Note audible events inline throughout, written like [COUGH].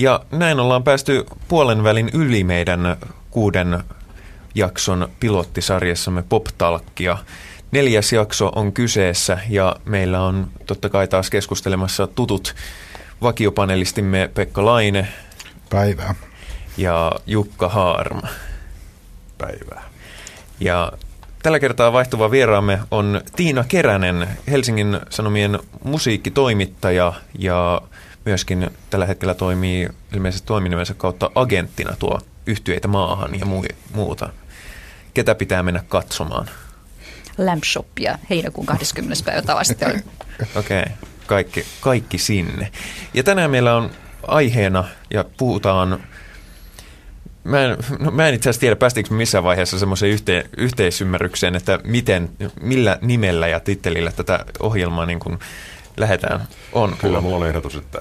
Ja näin ollaan päästy puolen välin yli meidän kuuden jakson pilottisarjassamme Pop-talkkia. Neljäs jakso on kyseessä ja meillä on totta kai taas keskustelemassa tutut vakiopanelistimme Pekka Laine. Päivää. Ja Jukka Haarma. Päivää. Ja tällä kertaa vaihtuva vieraamme on Tiina Keränen, Helsingin Sanomien musiikkitoimittaja ja myöskin tällä hetkellä toimii ilmeisesti toiminimensä kautta agenttina tuo yhtyeitä maahan ja muuta. Ketä pitää mennä katsomaan? Lampshopia heinäkuun 20. päivä tavasti Okei, okay. kaikki, kaikki sinne. Ja tänään meillä on aiheena ja puhutaan Mä en, no mä en itse asiassa tiedä, päästikö missään vaiheessa semmoiseen yhte, yhteisymmärrykseen, että miten, millä nimellä ja tittelillä tätä ohjelmaa niin kuin lähdetään on. Kyllä, mulla on ehdotus, että,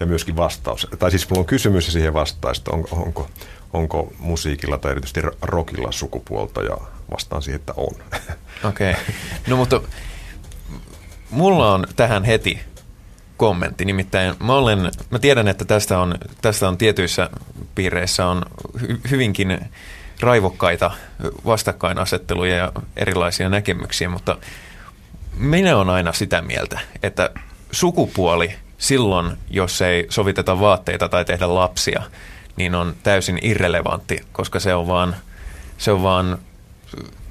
ja myöskin vastaus. Tai siis mulla on kysymys ja siihen vastaus, että onko, onko, onko musiikilla tai erityisesti rockilla sukupuolta, ja vastaan siihen, että on. Okei. Okay. No mutta mulla on tähän heti kommentti. Nimittäin mä, olen, mä tiedän, että tästä on, tästä on tietyissä piireissä on hy, hyvinkin raivokkaita vastakkainasetteluja ja erilaisia näkemyksiä, mutta minä olen aina sitä mieltä, että sukupuoli silloin, jos ei soviteta vaatteita tai tehdä lapsia, niin on täysin irrelevantti, koska se on vaan, se on vaan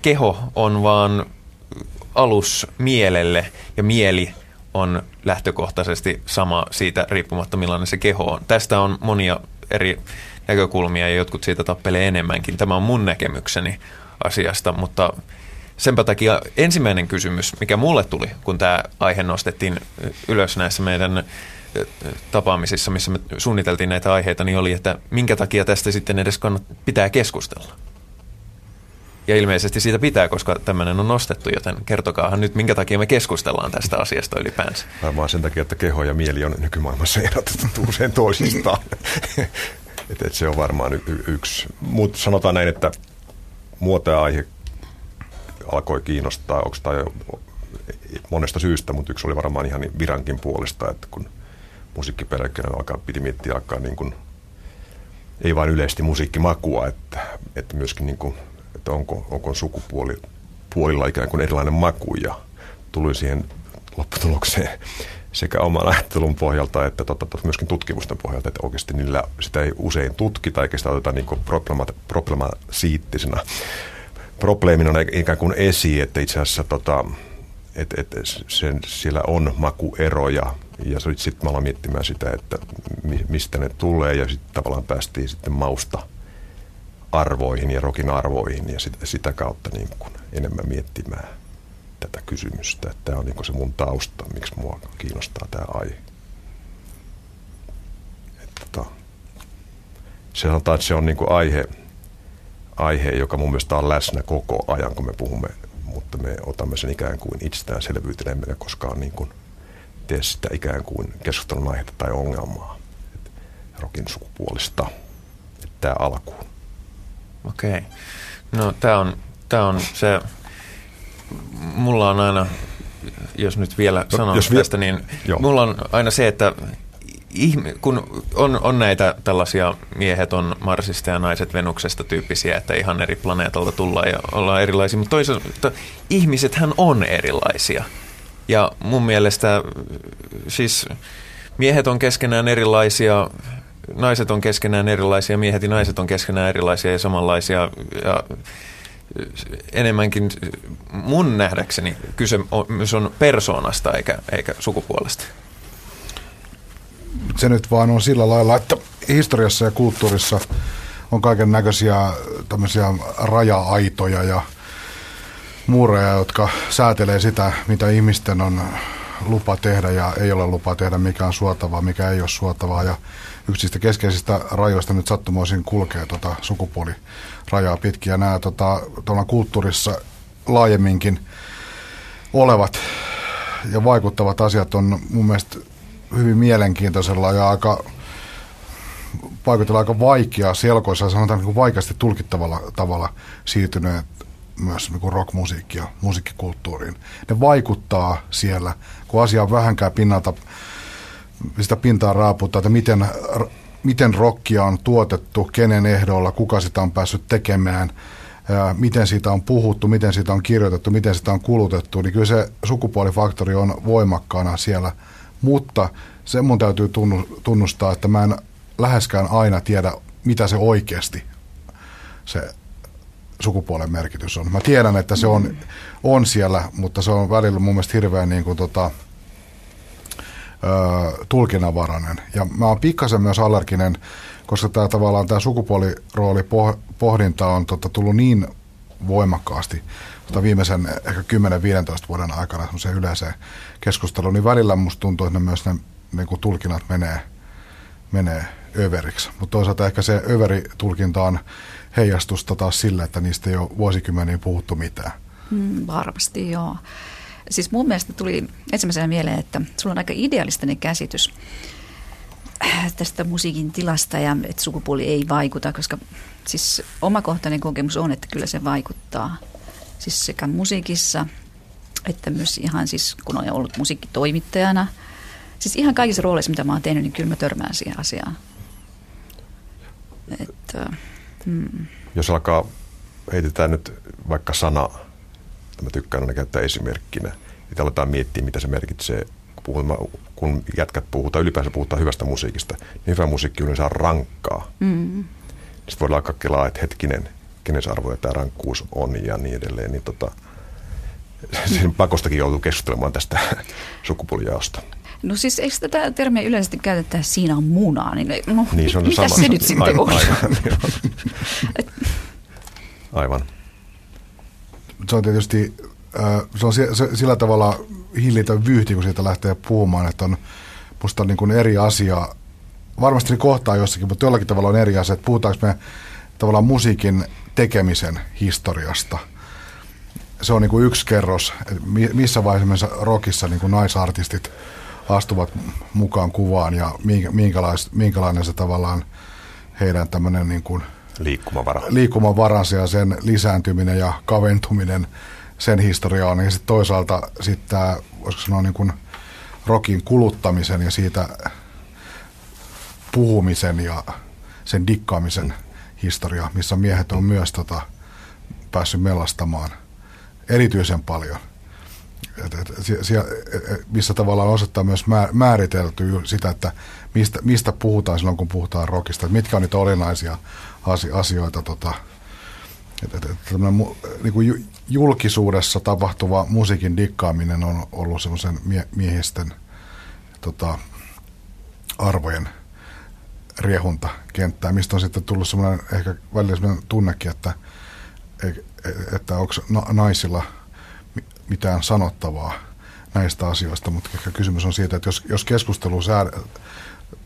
keho on vaan alus mielelle ja mieli on lähtökohtaisesti sama siitä riippumatta millainen se keho on. Tästä on monia eri näkökulmia ja jotkut siitä tappelee enemmänkin. Tämä on mun näkemykseni asiasta, mutta senpä takia ensimmäinen kysymys, mikä mulle tuli, kun tämä aihe nostettiin ylös näissä meidän tapaamisissa, missä me suunniteltiin näitä aiheita, niin oli, että minkä takia tästä sitten edes kannat, pitää keskustella. Ja ilmeisesti siitä pitää, koska tämmöinen on nostettu, joten kertokaahan nyt, minkä takia me keskustellaan tästä asiasta ylipäänsä. Varmaan sen takia, että keho ja mieli on nykymaailmassa erotettu usein toisistaan. [LAUGHS] et, et se on varmaan y- yksi. Mutta sanotaan näin, että muoto aihe alkoi kiinnostaa, onko tämä monesta syystä, mutta yksi oli varmaan ihan virankin puolesta, että kun musiikkipelkkänä alkaa, piti miettiä alkaa niin kuin, ei vain yleisesti musiikkimakua, että, että myöskin niin kuin että onko, onko sukupuoli puolilla ikään kuin erilainen maku ja tuli siihen lopputulokseen sekä oman ajattelun pohjalta että totta, totta, myöskin tutkimusten pohjalta, että oikeasti niillä sitä ei usein tutkita eikä sitä oteta niin problema, problemasiittisena probleemina ikään kuin esiin, että itse asiassa tota, et, et sen, siellä on makueroja ja sitten mä aloin miettimään sitä, että mistä ne tulee ja sitten tavallaan päästiin sitten mausta – arvoihin ja rokin arvoihin ja sitä, sitä kautta niin kuin enemmän miettimään tätä kysymystä. Tämä on niin se mun tausta, miksi mua kiinnostaa tämä aihe. Että tota, se sanotaan, että se on niin aihe, aihe, joka mun mielestä on läsnä koko ajan, kun me puhumme, mutta me otamme sen ikään kuin itsestäänselvyytenä, emmekä koskaan niin kuin tee sitä ikään kuin keskustelun aihetta tai ongelmaa. rokin sukupuolista. Että tämä alkuun. Okei. No tämä on, tää on se, mulla on aina, jos nyt vielä no, sanon jos tästä, niin joo. mulla on aina se, että ihme, kun on, on näitä tällaisia miehet on Marsista ja naiset Venuksesta tyyppisiä, että ihan eri planeetalta tullaan ja ollaan erilaisia, mutta toisaalta ihmisethän on erilaisia. Ja mun mielestä siis miehet on keskenään erilaisia, naiset on keskenään erilaisia, miehet ja naiset on keskenään erilaisia ja samanlaisia. Ja enemmänkin mun nähdäkseni kyse on, on persoonasta eikä, eikä sukupuolesta. Se nyt vaan on sillä lailla, että historiassa ja kulttuurissa on kaiken näköisiä tämmöisiä raja-aitoja ja muureja, jotka säätelee sitä, mitä ihmisten on lupa tehdä ja ei ole lupa tehdä, mikä on suotavaa, mikä ei ole suotavaa. Ja yksi keskeisistä rajoista nyt sattumoisin kulkee tota sukupuolirajaa pitkin. Ja nämä tota, kulttuurissa laajemminkin olevat ja vaikuttavat asiat on mun mielestä hyvin mielenkiintoisella ja aika vaikutella aika vaikea selkoissa, sanotaan niin vaikeasti tulkittavalla tavalla siirtyneet myös niin rockmusiikki ja musiikkikulttuuriin. Ne vaikuttaa siellä, kun asia on vähänkään pinnalta sitä pintaa raaputtaa, että miten, miten rockia on tuotettu, kenen ehdolla, kuka sitä on päässyt tekemään, miten siitä on puhuttu, miten siitä on kirjoitettu, miten sitä on kulutettu, niin kyllä se sukupuolifaktori on voimakkaana siellä. Mutta se mun täytyy tunnustaa, että mä en läheskään aina tiedä, mitä se oikeasti se sukupuolen merkitys on. Mä tiedän, että se on, on siellä, mutta se on välillä mun mielestä hirveän niin kuin tota, ö, tulkinnanvarainen. Ja mä oon pikkasen myös allerginen, koska tämä tavallaan tämä sukupuolirooli pohdinta on tota, tullut niin voimakkaasti tota viimeisen ehkä 10-15 vuoden aikana se yleiseen keskusteluun, niin välillä musta tuntuu, että ne myös ne niin kuin tulkinnat menee, menee överiksi. Mutta toisaalta ehkä se överitulkinta on heijastusta taas sillä, että niistä ei ole vuosikymmeniä puhuttu mitään. Mm, varmasti joo. Siis mun mielestä tuli ensimmäisenä mieleen, että sulla on aika idealistinen käsitys tästä musiikin tilasta ja että sukupuoli ei vaikuta, koska siis omakohtainen kokemus on, että kyllä se vaikuttaa. Siis sekä musiikissa että myös ihan siis kun olen ollut musiikkitoimittajana. Siis ihan kaikissa rooleissa, mitä mä oon tehnyt, niin kyllä mä törmään siihen asiaan. Että, hmm. Jos alkaa, heitetään nyt vaikka sana, mä tykkään aina käyttää esimerkkinä, että aletaan miettiä, mitä se merkitsee, kun, kun jätkät puhutaan, ylipäänsä puhutaan hyvästä musiikista, niin hyvä musiikki yleensä on rankkaa. Mm. Sitten voidaan alkaa kelaa, että hetkinen, kenen arvoja tämä rankkuus on ja niin edelleen. Niin tota, [LAUGHS] sen pakostakin joutuu keskustelemaan tästä [LAUGHS] sukupuolijaosta. No siis eikö tätä termiä yleisesti käytetä, siinä on munaa, niin, no, niin se on mitä sama. se nyt sitten aivan, on? Aivan, [LAUGHS] aivan. Se on tietysti se on sillä tavalla hillitä vyyhti, kun siitä lähtee puhumaan, että on musta niin kuin eri asia. Varmasti ne kohtaa jossakin, mutta jollakin tavalla on eri asia, että puhutaanko me tavallaan musiikin tekemisen historiasta. Se on niin kuin yksi kerros, missä vaiheessa rockissa niin kuin naisartistit astuvat mukaan kuvaan ja minkälais, minkälainen se tavallaan heidän tämmöinen niin kuin liikkumavara. liikkumavaransa ja sen lisääntyminen ja kaventuminen, sen historia on. Ja sitten toisaalta sitten tämä, voisiko sanoa niin kuin rokin kuluttamisen ja siitä puhumisen ja sen dikkaamisen historia, missä miehet on myös tota, päässyt melastamaan erityisen paljon – et, et, siellä, missä tavallaan osoittaa myös määritelty sitä, että mistä, mistä puhutaan silloin, kun puhutaan rockista, että mitkä on niitä olennaisia asioita. Tota, et, et, et, niin kuin julkisuudessa tapahtuva musiikin dikkaaminen on ollut semmoisen mie, miehisten tota, arvojen riehunta kenttää, mistä on sitten tullut semmoinen ehkä välillä semmoinen tunnekin, että, että onko naisilla – mitään sanottavaa näistä asioista, mutta ehkä kysymys on siitä, että jos, jos keskustelu sää,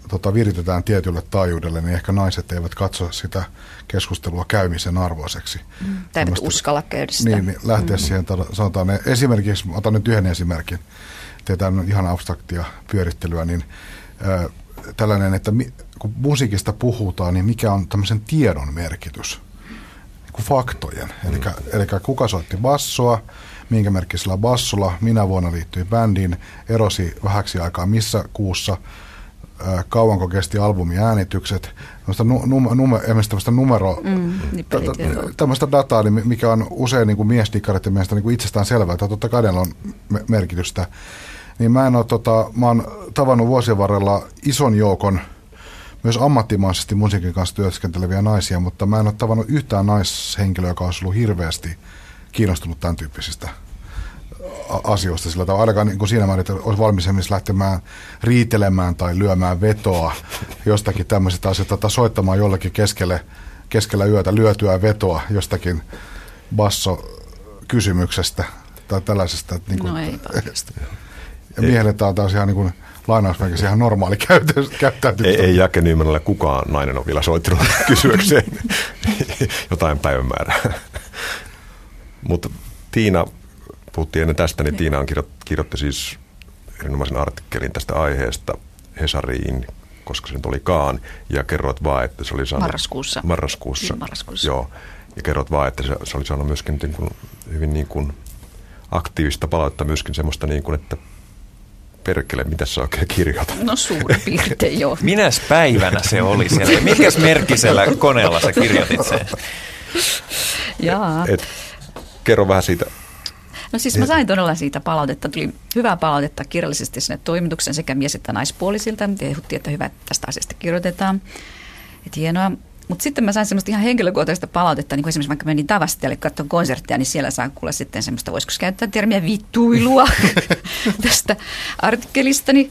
tota, viritetään tietylle taajuudelle, niin ehkä naiset eivät katso sitä keskustelua käymisen arvoiseksi. Mm. Tai eivät uskalla käydä sitä. Niin, niin lähteä mm. siihen, sanotaan esimerkiksi, otan nyt yhden esimerkin, teetään ihan abstraktia pyörittelyä, niin äh, tällainen, että mi, kun musiikista puhutaan, niin mikä on tämmöisen tiedon merkitys? Niin kuin faktojen. Mm. Eli, eli kuka soitti bassoa, minkä merkkisellä bassolla, minä vuonna liittyi bändiin, erosi vähäksi aikaa missä kuussa, kauanko kesti albumin äänitykset, tämmöistä, num, num, tämmöistä numero, mm, tämmöistä dataa, niin mikä on usein niin kuin miesdikkareiden mielestä niin kuin itsestään selvää, että totta kai on merkitystä. Niin mä en ole, tota, mä oon tavannut vuosien varrella ison joukon myös ammattimaisesti musiikin kanssa työskenteleviä naisia, mutta mä en ole tavannut yhtään naishenkilöä, joka olisi ollut hirveästi kiinnostunut tämän tyyppisistä asioista sillä tavalla, ainakaan niin kuin siinä määrin, että olisi valmis lähtemään riitelemään tai lyömään vetoa jostakin tämmöisistä asioista tai soittamaan jollekin keskelle, keskellä yötä lyötyä vetoa jostakin basso-kysymyksestä tai tällaisesta. Että niin kuin, no ei [LAUGHS] Ja miehelle tämä on taas ihan niin kuin lainausmerkissä ihan normaali [LAUGHS] käyttäytymistä. Ei, ei Jake Nymanille kukaan nainen on vielä soittanut [LAUGHS] kysyäkseen [LAUGHS] jotain päivämäärää. Mutta Tiina, puhuttiin ennen tästä, niin Tiina on kirjoitti, kirjoitti siis erinomaisen artikkelin tästä aiheesta Hesariin, koska se nyt olikaan, ja kerroit vaan, että se oli saanut... Marraskuussa. Marraskuussa. Marraskuussa. Joo, ja kerroit vaan, että se, se oli saanut myöskin niin kuin, hyvin niin kuin aktiivista palautetta myöskin semmoista, niin kuin, että perkele, mitä sä oikein kirjoitat? No suurin piirtein joo. [LAUGHS] Minäs päivänä se oli siellä? Mikäs merkkisellä koneella sä kirjoitit sen? Jaa. Et, kerro vähän siitä. No siis mä sain todella siitä palautetta. Tuli hyvää palautetta kirjallisesti sinne toimituksen sekä mies- että naispuolisilta. Kehuttiin, että hyvä, että tästä asiasta kirjoitetaan. Että hienoa. Mutta sitten mä sain semmoista ihan henkilökohtaista palautetta, niin kuin esimerkiksi vaikka menin Tavastialle katsomaan konserttia, niin siellä saa kuulla sitten semmoista, voisiko käyttää termiä vittuilua [LAUGHS] tästä artikkelistani.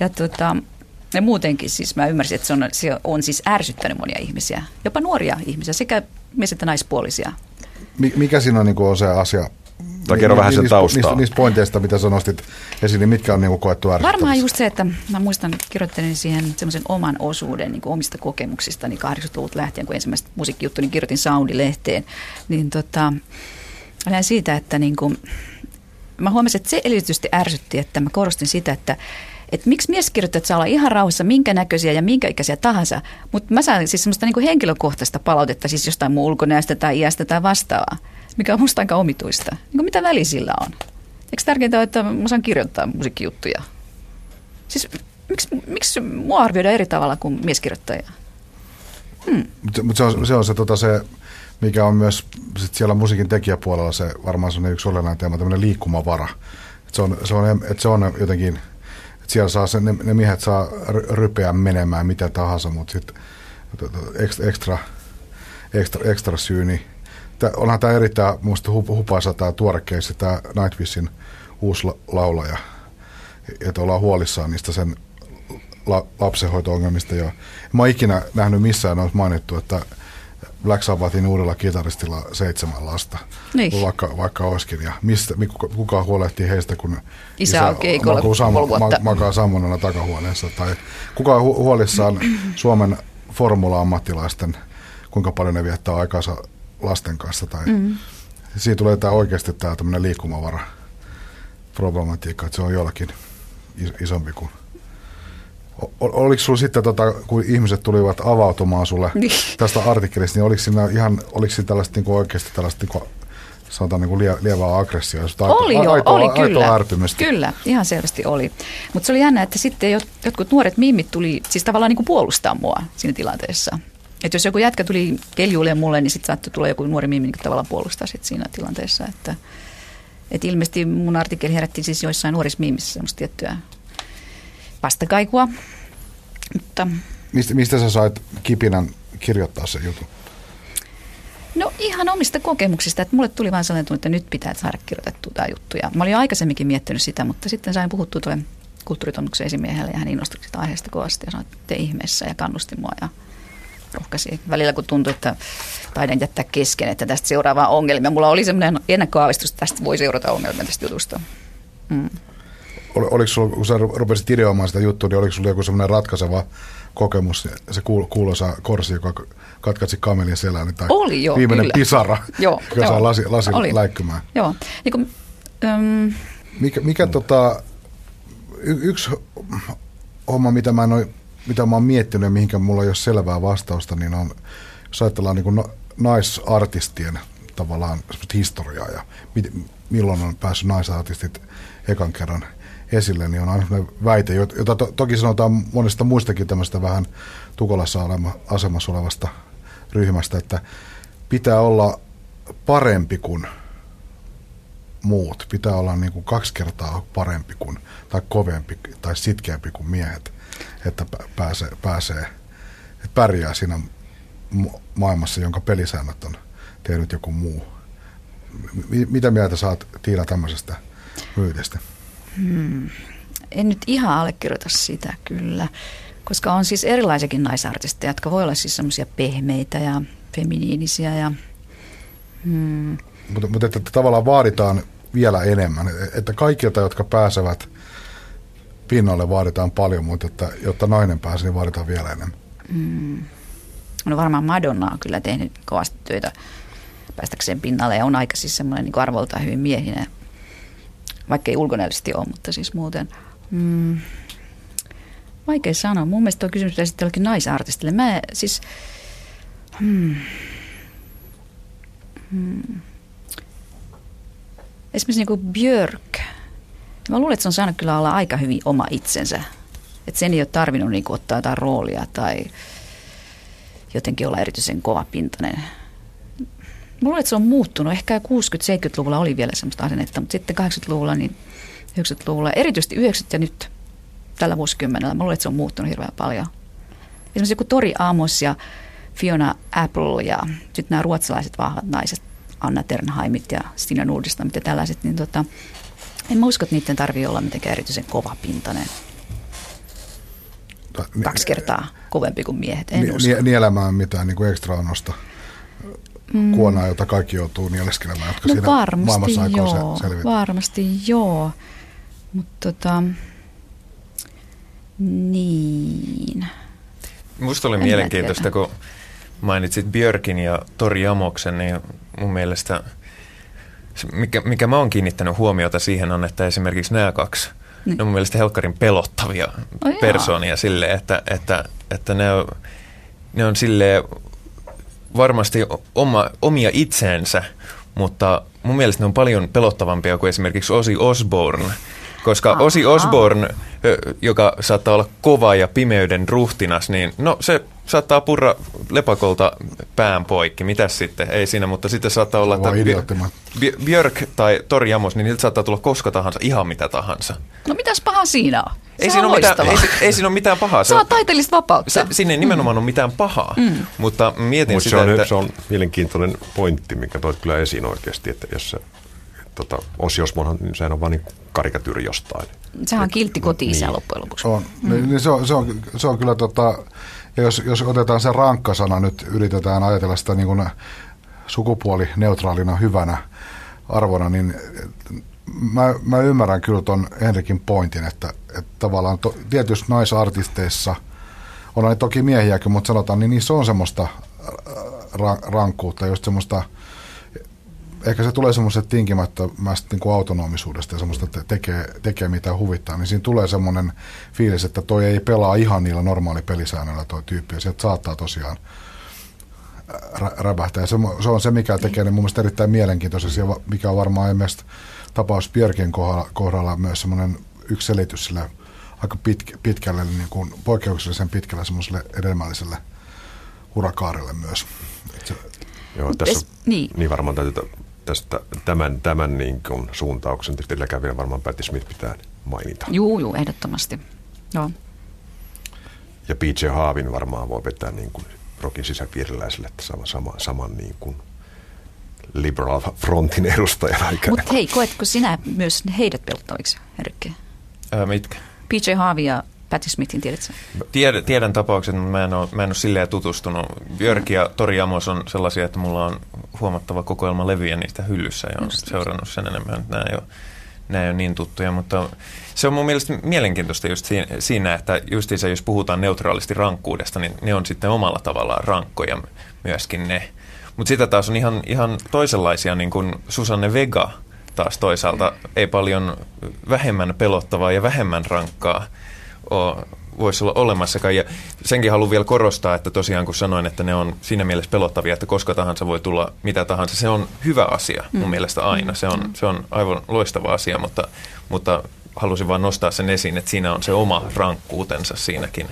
Ja, tota, ja muutenkin siis mä ymmärsin, että se on, se on siis ärsyttänyt monia ihmisiä, jopa nuoria ihmisiä, sekä mies- että naispuolisia. Mikä siinä on, niin kuin on se asia, Tai kerro vähän sen niistä, taustaa. Niistä, niistä pointeista, mitä sä nostit esiin, niin mitkä on niin koettu? Varmaan just se, että mä muistan kirjoittelin siihen semmoisen oman osuuden niin omista kokemuksistani 80-luvulta lähtien, kun ensimmäistä musiikkijuttuni kirjoitin Soundi-lehteen. Niin tota, lähdin siitä, että niin kuin, mä huomasin, että se erityisesti ärsytti, että mä korostin sitä, että että miksi mieskirjoittajat saa olla ihan rauhassa minkä näköisiä ja minkä ikäisiä tahansa, mutta mä saan siis semmoista niin kuin henkilökohtaista palautetta siis jostain mun ulkonäöstä tai iästä tai vastaavaa, mikä on musta aika omituista. Niin mitä väli sillä on? Eikö tärkeintä ole, että mä saan kirjoittaa musiikkijuttuja? Siis miksi, miksi mua arvioidaan eri tavalla kuin mieskirjoittajia? Mutta mut se on se, on se, tota, se mikä on myös sit siellä musiikin tekijäpuolella se varmaan se on yksi olennainen teema, tämmöinen liikkumavara. Et se, on, se, on, et se on jotenkin, että siellä saa se, ne, ne miehet saa ry- rypeä menemään mitä tahansa, mutta sitten ekstra, ekstra, ekstra syy, niin tää, onhan tämä erittäin muista hup, hupaisa tämä tuore keissi, tämä Nightwishin uusi la, laulaja, että ollaan huolissaan niistä sen la, lapsenhoito-ongelmista. Ja mä oon ikinä nähnyt missään olisi mainittu, että Black Sabbathin uudella kitaristilla seitsemän lasta, Niin. vaikka, vaikka olisikin. Ja mistä, kuka, kuka huolehtii heistä, kun Isä on keikolla sam, makaa sammunena takahuoneessa? Tai kuka on hu- huolissaan [CLEARS THROAT] Suomen formula-ammattilaisten, kuinka paljon ne viettää aikaansa lasten kanssa? Tai mm. Siitä tulee tämä oikeasti tämä tämmöinen liikkumavara problematiikka, että se on jollakin is- isompi kuin O- Oliko sulla sitten, tota, kun ihmiset tulivat avautumaan sulle Niin. tästä artikkelista, niin oliko siinä ihan, oliko siinä tällaista niin oikeasti tällaista, niin kuin, sanotaan niin kuin lie, lievää aggressioa? Oli jo, aitoa, oli aitoa kyllä. ärtymystä. Kyllä, ihan selvästi oli. Mutta se oli jännä, että sitten jot- jotkut nuoret mimmit tuli siis tavallaan niin kuin puolustaa mua siinä tilanteessa. Että jos joku jätkä tuli keljuille mulle, niin sitten saattoi tulla joku nuori mimmi niin tavallaan puolustaa sit siinä tilanteessa. Että, et ilmeisesti mun artikkeli herätti siis joissain nuorissa mimmissä semmoista tiettyä vastakaikua. Mutta Mistä, mistä sä sait kipinän kirjoittaa se jutun? No ihan omista kokemuksista, että mulle tuli vaan sellainen tunne, että nyt pitää saada kirjoitettua tämä juttu. Ja mä olin jo aikaisemminkin miettinyt sitä, mutta sitten sain puhuttua tuolle kulttuuritoimituksen esimiehelle ja hän innostui sitä aiheesta kovasti ja sanoi, että tee ihmeessä ja kannusti mua ja rohkaisi. Välillä kun tuntui, että taidan jättää kesken, että tästä seuraavaa ongelmia. Mulla oli semmoinen ennakkoaavistus, että tästä voi seurata ongelmia tästä jutusta. Mm. Ol, oliko sulla, kun sä rupesit ideoimaan sitä juttua, niin oliko sulla joku semmoinen ratkaiseva kokemus, se kuul, kuuloisa korsi, joka katkatsi kamelin selän, tai Oli jo, viimeinen kyllä. pisara, [LAUGHS] Joo, joka joo. saa lasi, lasi Oli. läikkymään. Joo, niin kuin, äm, Mikä, mikä tota, y- yksi homma, mitä mä, en ole, mitä mä oon miettinyt ja mihinkä mulla ei ole selvää vastausta, niin on, jos ajatellaan niin naisartistien tavallaan historiaa ja mit, milloin on päässyt naisartistit ekan kerran esille, niin on aina väite, jota to, toki sanotaan monesta muistakin tämmöistä vähän tukolassa olema, asemassa olevasta ryhmästä, että pitää olla parempi kuin muut. Pitää olla niin kuin kaksi kertaa parempi kuin, tai kovempi tai sitkeämpi kuin miehet, että pä- pääsee, pääsee että pärjää siinä ma- maailmassa, jonka pelisäännöt on tehnyt joku muu. M- mitä mieltä saat Tiina tämmöisestä myydestä? en nyt ihan allekirjoita sitä kyllä, koska on siis erilaisiakin naisartisteja, jotka voi olla siis semmoisia pehmeitä ja feminiinisiä ja hmm, Mutta, mutta että tavallaan vaaditaan vielä enemmän, että kaikilta, jotka pääsevät pinnalle, vaaditaan paljon, mutta että, jotta nainen pääsee, niin vaaditaan vielä enemmän. No varmaan Madonna on kyllä tehnyt kovasti töitä päästäkseen pinnalle ja on aika siis semmoinen niin arvoltaan hyvin miehinen, vaikka ei ulkonäöllisesti ole, mutta siis muuten. Mm, vaikea sanoa. Mun mielestä tuo kysymys pitäisi jollekin naisartistille. Mä siis... Hmm, hmm, esimerkiksi niin kuin Björk, Mä luulen, että se on saanut kyllä olla aika hyvin oma itsensä. Että sen ei ole tarvinnut niin ottaa jotain roolia tai jotenkin olla erityisen kovapintainen. Mä luulen, että se on muuttunut. Ehkä 60-70-luvulla oli vielä semmoista asennetta, mutta sitten 80-luvulla, niin 90-luvulla, erityisesti 90 ja nyt tällä vuosikymmenellä, mä luulen, että se on muuttunut hirveän paljon. Esimerkiksi joku Tori Amos ja Fiona Apple ja sitten nämä ruotsalaiset vahvat naiset, Anna Ternheimit ja Stina Nordistam ja tällaiset, niin tota, en mä usko, että niiden tarvii olla mitenkään erityisen kovapintainen. Kaksi kertaa kovempi kuin miehet, en ni, usko. Nielemään mitään niin kuin ekstra annosta mm. kuonaa, jota kaikki joutuu nieleskelemään, jotka no siinä varmasti maailmassa aikoo joo, se selvitä. varmasti joo. Mutta tota, niin. Musta oli En mielenkiintoista, tiedä. kun mainitsit Björkin ja Tori Amoksen, niin mun mielestä, mikä, mikä mä oon kiinnittänyt huomiota siihen on, että esimerkiksi nämä kaksi, Niin. ne on mun mielestä helkkarin pelottavia Oh persoonia silleen, että, että, että ne on, ne on silleen varmasti oma, omia itseensä, mutta mun mielestä ne on paljon pelottavampia kuin esimerkiksi Ozzy Osbourne, koska Aha. Osbourne, ö, joka saattaa olla kova ja pimeyden ruhtinas, niin no se saattaa purra lepakolta pään poikki. Mitäs sitten? Ei siinä, mutta sitten saattaa olla, että. Bj- Björk tai Tori Amos, niin niiltä saattaa tulla koska tahansa, ihan mitä tahansa. No mitäs paha siinä on? Ei siinä, on ole mitään, ei, ei siinä ole mitään pahaa. Se on taiteellista vapautta. se, siinä ei nimenomaan ole mitään pahaa, mm. mutta mietin Mutta se sitä, on, että... se on mielenkiintoinen pointti, mikä toit kyllä esiin oikeasti, että jos se tota, Ossi Osmonhan, niin sehän on vain niin karikatyyri jostain. Sehän on kiltti koti-isä Niin. loppujen lopuksi. On. Mm. Niin, niin se, on, se, on, se on kyllä, tota, ja jos, jos otetaan se rankkasana nyt, yritetään ajatella sitä niin kuin sukupuolineutraalina hyvänä arvona, niin mä, mä ymmärrän kyllä ton Henrikin pointin, että, että tavallaan to, tietysti naisartisteissa, on toki miehiäkin, mutta sanotaan, niin niissä on semmoista ra, rankkuutta, just semmoista, ehkä se tulee semmoisesta tinkimättömästä niin kuin autonomisuudesta ja semmoista, että tekee, tekee mitä huvittaa, niin siinä tulee semmoinen fiilis, että toi ei pelaa ihan niillä normaali pelisäännöillä toi tyyppi, ja sieltä saattaa tosiaan rä- rävähtää. Ja se, se on se, mikä tekee ne mun mielestä erittäin mielenkiintoisia, mikä on varmaan esimerkiksi tapaus Björkin kohdalla, kohdalla myös semmoinen yksi selitys sille aika pitk, pitkälle, niin kuin poikkeuksellisen pitkälle semmoiselle edelmälliselle urakaarelle myös. Et se, Joo, tässä, es- niin. niin varmaan täytyy tästä, tämän, tämän niin kuin suuntauksen, edelläkävijän varmaan Patti Smith pitää mainita. Juu, juu, ehdottomasti. Joo. Ja PJ Haavin varmaan voi vetää niin kuin rokin sisäpiiriläiselle, että sama, sama, saman niin kuin liberal frontin edustajana. Mutta hei, koetko sinä myös heidät pelottaviksi? Ää, mitkä? PJ Harvey ja Patti Smithin, tiedätkö? Tiedän, tiedän tapaukset, mutta mä en ole, mä en ole silleen tutustunut. Björk ja Tori Amos on sellaisia, että mulla on huomattava kokoelma levyjä niistä hyllyssä ja on seurannut sen enemmän. Nämä ei, ole, nämä ei ole niin tuttuja, mutta se on mun mielestä mielenkiintoista just siinä, siinä että justiinsa jos puhutaan neutraalisti rankkuudesta, niin ne on sitten omalla tavallaan rankkoja myöskin ne. Mutta sitä taas on ihan, ihan toisenlaisia, niin kuin Susanne Vega taas toisaalta ei paljon vähemmän pelottavaa ja vähemmän rankkaa ole, voisi olla olemassakaan. Ja senkin haluan vielä korostaa, että tosiaan kun sanoin, että ne on siinä mielessä pelottavia, että koska tahansa voi tulla mitä tahansa, se on hyvä asia mun mielestä aina. Se on, se on aivan loistava asia, mutta, mutta halusin vain nostaa sen esiin, että siinä on se oma rankkuutensa siinäkin.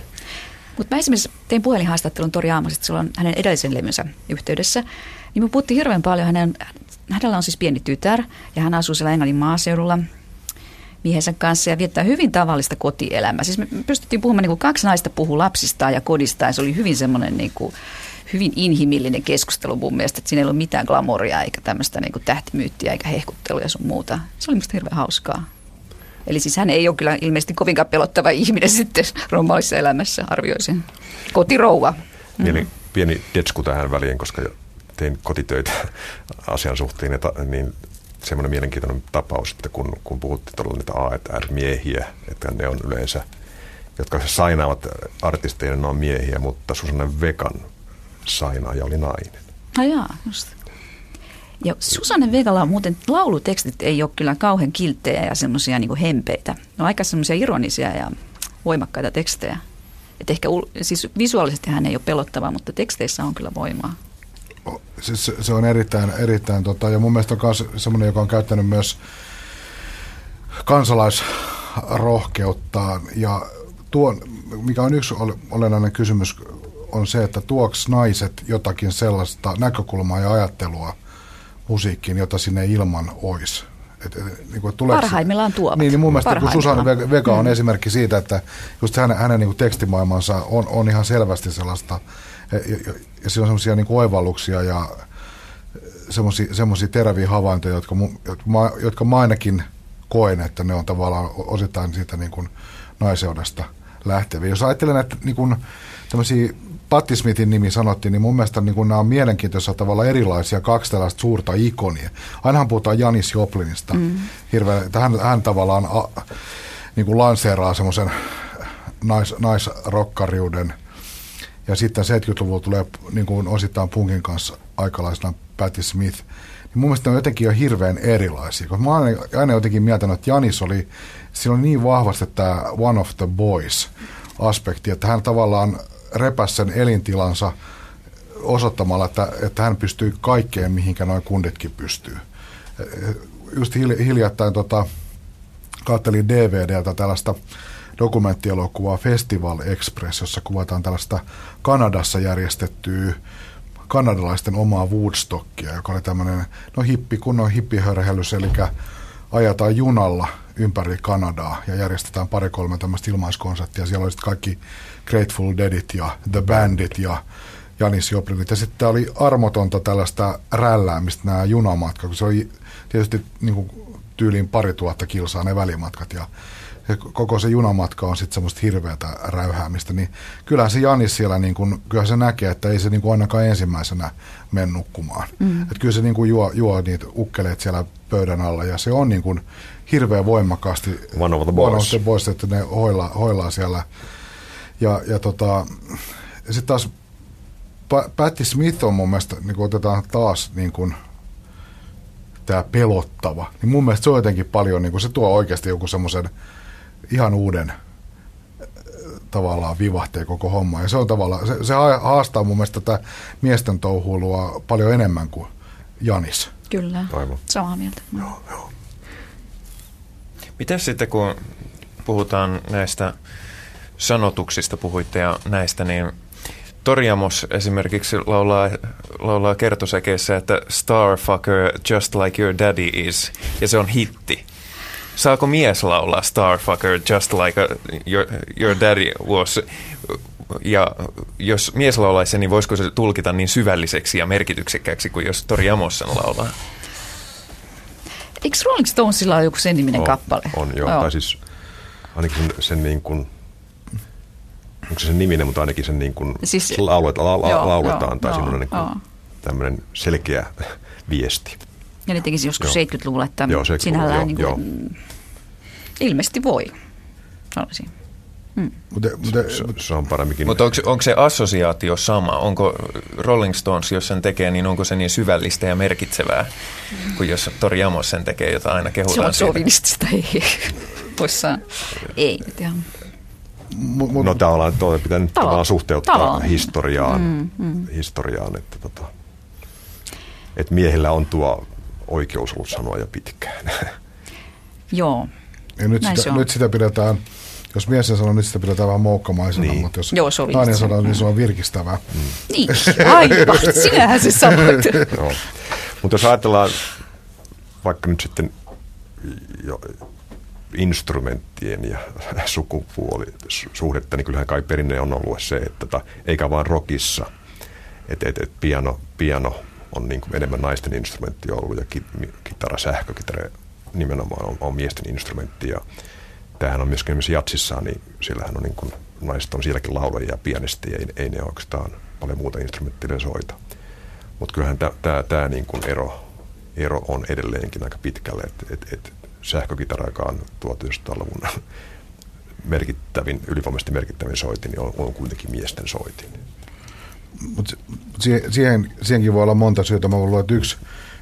Mutta mä esimerkiksi tein puhelinhaastattelun Tori Aamosesta silloin hänen edellisen levynsä yhteydessä. Niin me puhuttiin hirveän paljon. Hänen, hänellä on siis pieni tytär ja hän asuu siellä Englannin maaseudulla miehensä kanssa ja viettää hyvin tavallista kotielämää. Siis me pystyttiin puhumaan, niin kuin kaksi naista puhuu lapsistaan ja kodistaan. Se oli hyvin semmoinen niin kuin, hyvin inhimillinen keskustelu mun mielestä, että siinä ei ollut mitään glamoria eikä tämmöistä niin tähtimyyttiä eikä hehkutteluja ja sun muuta. Se oli musta hirveän hauskaa. Eli siis hän ei ole kyllä ilmeisesti kovinkaan pelottava ihminen [LAUGHS] sitten normaalissa elämässä, arvioisin. Kotirouva. Mieli, pieni detsku tähän väliin, koska tein kotitöitä [LAUGHS] asian suhteen, että, niin semmoinen mielenkiintoinen tapaus, että kun, kun puhuttiin todella niitä A että ne on yleensä, jotka sainaavat artisteille, ne on miehiä, mutta Susanne Vekan sainaaja oli nainen. No jaa, just. Ja Susanne Vegala on muuten, laulutekstit ei ole kyllä kauhean kilttejä ja semmoisia niin hempeitä. Ne on aika semmoisia ironisia ja voimakkaita tekstejä. Et ehkä siis visuaalisesti hän ei ole pelottava, mutta teksteissä on kyllä voimaa. Se, se, on erittäin, erittäin tota, ja mun mielestä on myös semmoinen, joka on käyttänyt myös kansalaisrohkeuttaan ja tuon, mikä on yksi olennainen kysymys, on se, että tuoks naiset jotakin sellaista näkökulmaa ja ajattelua musiikkiin, jota sinne ilman olisi. Et, et, niin kuin, Parhaimmillaan tuovat. Niin, niin mun mielestä kun Susanne Vega on mm. esimerkki siitä, että just hänen, hänen niin kuin tekstimaailmansa on, on ihan selvästi sellaista, ja, ja, siinä on semmoisia niin oivalluksia ja semmoisia teräviä havaintoja, jotka, jotka, mä, jotka mä ainakin koen, että ne on tavallaan osittain siitä niin kuin naiseudesta lähteviä. Jos ajattelen, että niin kuin, tämmöisiä Patti Smithin nimi sanottiin, niin mun mielestä niin kun nämä on mielenkiintoisia tavalla erilaisia kaksi tällaista suurta ikonia. Ainahan puhutaan Janis Joplinista. Mm. Hirveän, että hän, hän tavallaan a, niin kuin lanseeraa semmoisen nais, naisrokkariuden. Ja sitten 70-luvulla tulee niin kuin osittain punkin kanssa aikalaisena Patti Smith. Niin mun mielestä ne on jotenkin jo hirveän erilaisia. Koska mä oon aina jotenkin miettinyt, että Janis oli, sillä on niin vahvasti tämä one of the boys aspekti, että hän tavallaan repäsi sen elintilansa osoittamalla, että, että hän pystyy kaikkeen, mihinkä noin kunditkin pystyy. Just hiljattain tota, kattelin DVDltä tällaista dokumenttielokuvaa Festival Express, jossa kuvataan tällaista Kanadassa järjestettyä kanadalaisten omaa Woodstockia, joka oli tämmöinen no hippi, kunnon hippihörhellys, eli ajetaan junalla ympäri Kanadaa ja järjestetään pari-kolme tämmöistä ilmaiskonserttia. Siellä oli kaikki Grateful Deadit ja The Bandit ja Janis Joplinit. Ja sitten oli armotonta tällaista rälläämistä nämä junamatkat, kun se oli tietysti niin kuin tyyliin pari tuhatta kilsaa ne välimatkat ja koko se junamatka on sitten semmoista hirveätä räyhäämistä, niin kyllähän se Janis siellä, niin kun, kyllä se näkee, että ei se niin kuin ainakaan ensimmäisenä mene nukkumaan. Mm. Että kyllä se niin kuin juo, juo niitä ukkeleet siellä pöydän alla ja se on niin kuin hirveän voimakkaasti one of the boys, one of the boys että ne hoilaa, hoilaa siellä ja, ja tota, sitten taas Patti Smith on mun mielestä, niin kun otetaan taas niin kuin, tämä pelottava, niin mun mielestä se on jotenkin paljon, niin kuin se tuo oikeasti joku semmoisen ihan uuden tavallaan vivahteen koko homma. Ja se on tavallaan, se, se haastaa mun mielestä tätä miesten touhuilua paljon enemmän kuin Janis. Kyllä, Aivan. samaa mieltä. Joo, joo. Miten sitten kun puhutaan näistä sanotuksista puhuitte ja näistä, niin Toriamos esimerkiksi laulaa, laulaa kertosäkeessä, että Starfucker just like your daddy is, ja se on hitti. Saako mies laulaa Starfucker just like a, your, your daddy was? Ja jos mies laulaisi sen, niin voisiko se tulkita niin syvälliseksi ja merkityksekkääksi kuin jos Tori Amos sen laulaa? Eikö Rolling Stonesilla ole joku sen niminen on, kappale? On, joo. joo. Tai siis ainakin sen, sen niin kuin onko se sen niminen, mutta ainakin sen niin kuin siis, laulet, la, la, joo, lauletaan, joo, tai joo, siinä on niin tämmöinen selkeä viesti. Ja ne tekisi joskus joo. 70-luvulla, että joo, 70 sinällään joo, niin kuin, joo. ilmeisesti voi. Sanoisin. Hmm. Mutta, mutta, se, se on paremminkin. Mutta onko, onko se assosiaatio sama? Onko Rolling Stones, jos sen tekee, niin onko se niin syvällistä ja merkitsevää, kuin jos Tori Amos sen tekee, jota aina kehutaan Se on sovinistista, ei. [LAUGHS] Voisi ei nyt ihan. Mut, no tavallaan tuo pitää nyt tavallaan suhteuttaa tavallaan. historiaan, mm, mm. historiaan että, tota, että miehillä on tuo oikeus ollut sanoa jo pitkään. [LAUGHS] Joo. Ja nyt, sitä, nyt sitä pidetään, jos mies sanoo, nyt sitä pidetään vähän moukkamaisena, niin. mutta jos Joo, nainen sanoo, niin se on virkistävää. Mm. Niin, aivan, [LAUGHS] sinähän se sanoit. [LAUGHS] no. Mutta jos ajatellaan vaikka nyt sitten jo, instrumenttien ja sukupuolisuhdetta, niin kyllähän kai perinne on ollut se, että tota, eikä vaan rockissa, että et, et piano, piano on niin kuin enemmän naisten instrumentti ollut ja kitara, sähkökitara nimenomaan on, on miesten instrumentti ja tämähän on myöskin esimerkiksi jatsissaan, niin siellähän on niin kuin, naiset on sielläkin laulajia ja pianisti ei, ei ne oikeastaan paljon muuta instrumenttia soita. Mutta kyllähän tämä niin ero, ero on edelleenkin aika pitkälle, että et, et, sähkökitara, joka on 1900-luvun merkittävin, ylivoimaisesti merkittävin soitin, niin on, on kuitenkin miesten soitin. Mutta siihen, siihenkin voi olla monta syytä. Mä luulen, että yksi,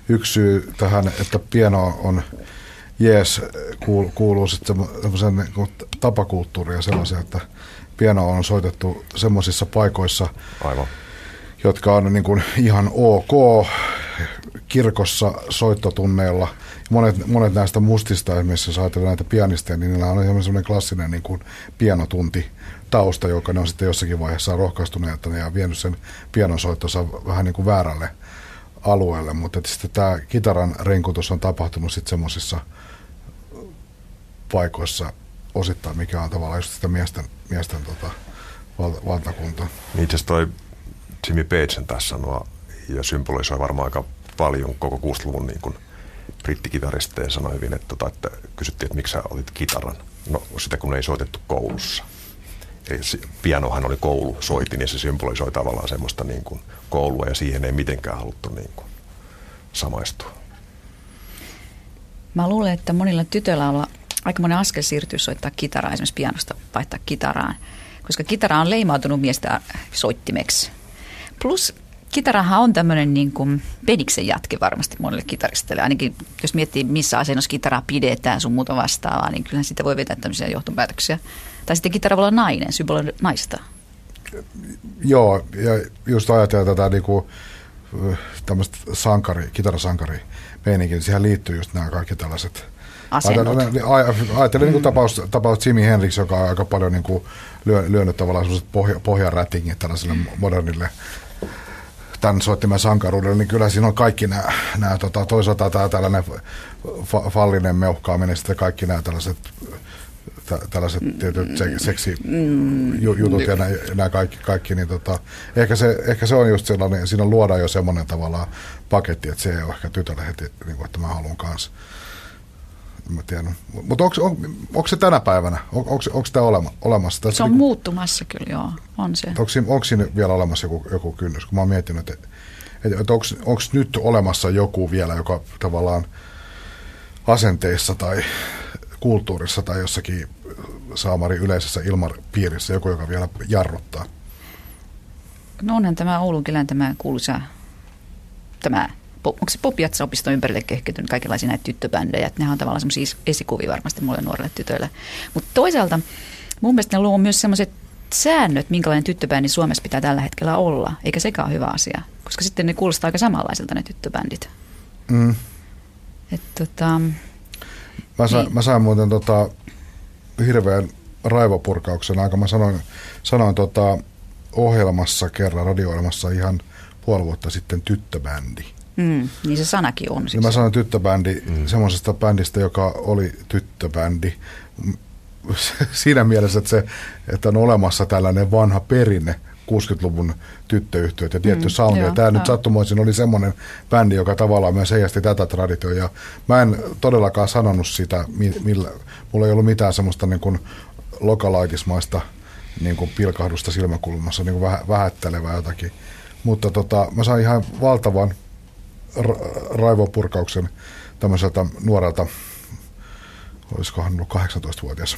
yksi syy tähän, että pieno on jees, kuuluu, kuuluu sitten semmoisen niin tapakulttuuriin ja sellaisen, että pieno on soitettu semmoisissa paikoissa, Aivan. jotka on niin kuin ihan ok kirkossa soittotunneilla. Monet, monet näistä mustista, esimerkiksi jos ajatellaan näitä pianisteja, niin niillä on sellainen klassinen niin kuin pianotunti tausta, joka ne on sitten jossakin vaiheessa rohkaistuneet ja vienyt sen pianosoittonsa vähän niin kuin väärälle alueelle. Mutta sitten tämä kitaran renkutus on tapahtunut sitten semmoisissa paikoissa osittain, mikä on tavallaan just sitä miesten, miesten tota, valtakuntaa. Niin itse toi Jimmy Page tässä sanoo ja symbolisoi varmaan aika paljon koko 60-luvun niin kuin brittikitaristeja sanoi hyvin, että, tota, että kysyttiin, että miksi sä olit kitaran. No sitä kun ei soitettu koulussa. Pianohan oli koulu, soitin ja se symbolisoi tavallaan semmoista niin kuin koulua ja siihen ei mitenkään haluttu niin kuin samaistua. Mä luulen, että monilla tytöillä on aika monen askel siirtyä soittaa kitaraa, esimerkiksi pianosta vaihtaa kitaraan, koska kitara on leimautunut miestä soittimeksi. Plus kitarahan on tämmöinen niin kuin pediksen jatke varmasti monelle kitaristalle. Ainakin jos miettii, missä asennossa kitaraa pidetään sun muuta vastaavaa, niin kyllähän sitä voi vetää tämmöisiä johtopäätöksiä. Tai sitten kitara voi olla nainen, symboli naista. Joo, ja just ajatellaan tätä niin kuin, tämmöistä sankari, kitarasankari meininkin, siihen liittyy just nämä kaikki tällaiset asennot. Ajattelin niin tapaus, tapaus Jimi Hendrix, joka on aika paljon niin kuin lyö, lyönyt tavallaan sellaiset pohja, pohjarätingit tällaiselle modernille tämän soittimen sankaruudelle, niin kyllä siinä on kaikki nämä, nämä tota, toisaalta tämä tällainen fa, fallinen meuhkaaminen, sitten kaikki nämä tällaiset tällaiset tietyt seksi mm. jutut ja nämä, nämä kaikki, kaikki niin tota, ehkä, se, ehkä se on just sellainen, siinä luodaan jo semmoinen tavallaan paketti, että se ei ole ehkä tytölle heti, niin kuin, että mä haluan kanssa. Mä tiedän. Mutta onko, on, onko se tänä päivänä, on, onko, tämä olema, olemassa? Tässä se on niin, muuttumassa kyllä, joo, on se. Onko, onko siinä vielä olemassa joku, joku kynnys? Kun mä oon miettinyt, että, että, että onko, onko nyt olemassa joku vielä, joka tavallaan asenteissa tai kulttuurissa tai jossakin saamari yleisessä ilmapiirissä joku, joka vielä jarruttaa? No onhan tämä Oulun kylän tämä kuuluisa, tämä onko se Popiatsa-opiston ympärille kehkeytynyt kaikenlaisia näitä tyttöbändejä, että nehän on tavallaan semmoisia esikuvia varmasti muille nuorille tytöille. Mutta toisaalta mun mielestä ne luo myös semmoiset säännöt, minkälainen tyttöbändi Suomessa pitää tällä hetkellä olla, eikä sekään ole hyvä asia, koska sitten ne kuulostaa aika samanlaisilta ne tyttöbändit. Mm. Et, tota, mä, sa, niin. mä sain muuten tota, hirveän raivopurkauksen aika. Mä sanoin, sanoin tota, ohjelmassa kerran, radio-ohjelmassa ihan puoli vuotta sitten tyttöbändi. Mm, niin se sanakin on. Niin mä sanoin tyttöbändi mm. semmoisesta bändistä, joka oli tyttöbändi. [LAUGHS] Siinä mielessä, että, se, että on olemassa tällainen vanha perinne 60-luvun tyttöyhtiöt ja tietty mm, sound. Ja tämä nyt sattumoisin oli semmoinen bändi, joka tavallaan myös heijasti tätä traditioa. Ja mä en todellakaan sanonut sitä, millä, mulla ei ollut mitään semmoista niin kuin lokalaitismaista niin kuin pilkahdusta silmäkulmassa, niin kuin vähättelevää jotakin. Mutta tota, mä sain ihan valtavan raivopurkauksen tämmöiseltä nuorelta, olisikohan ollut 18-vuotias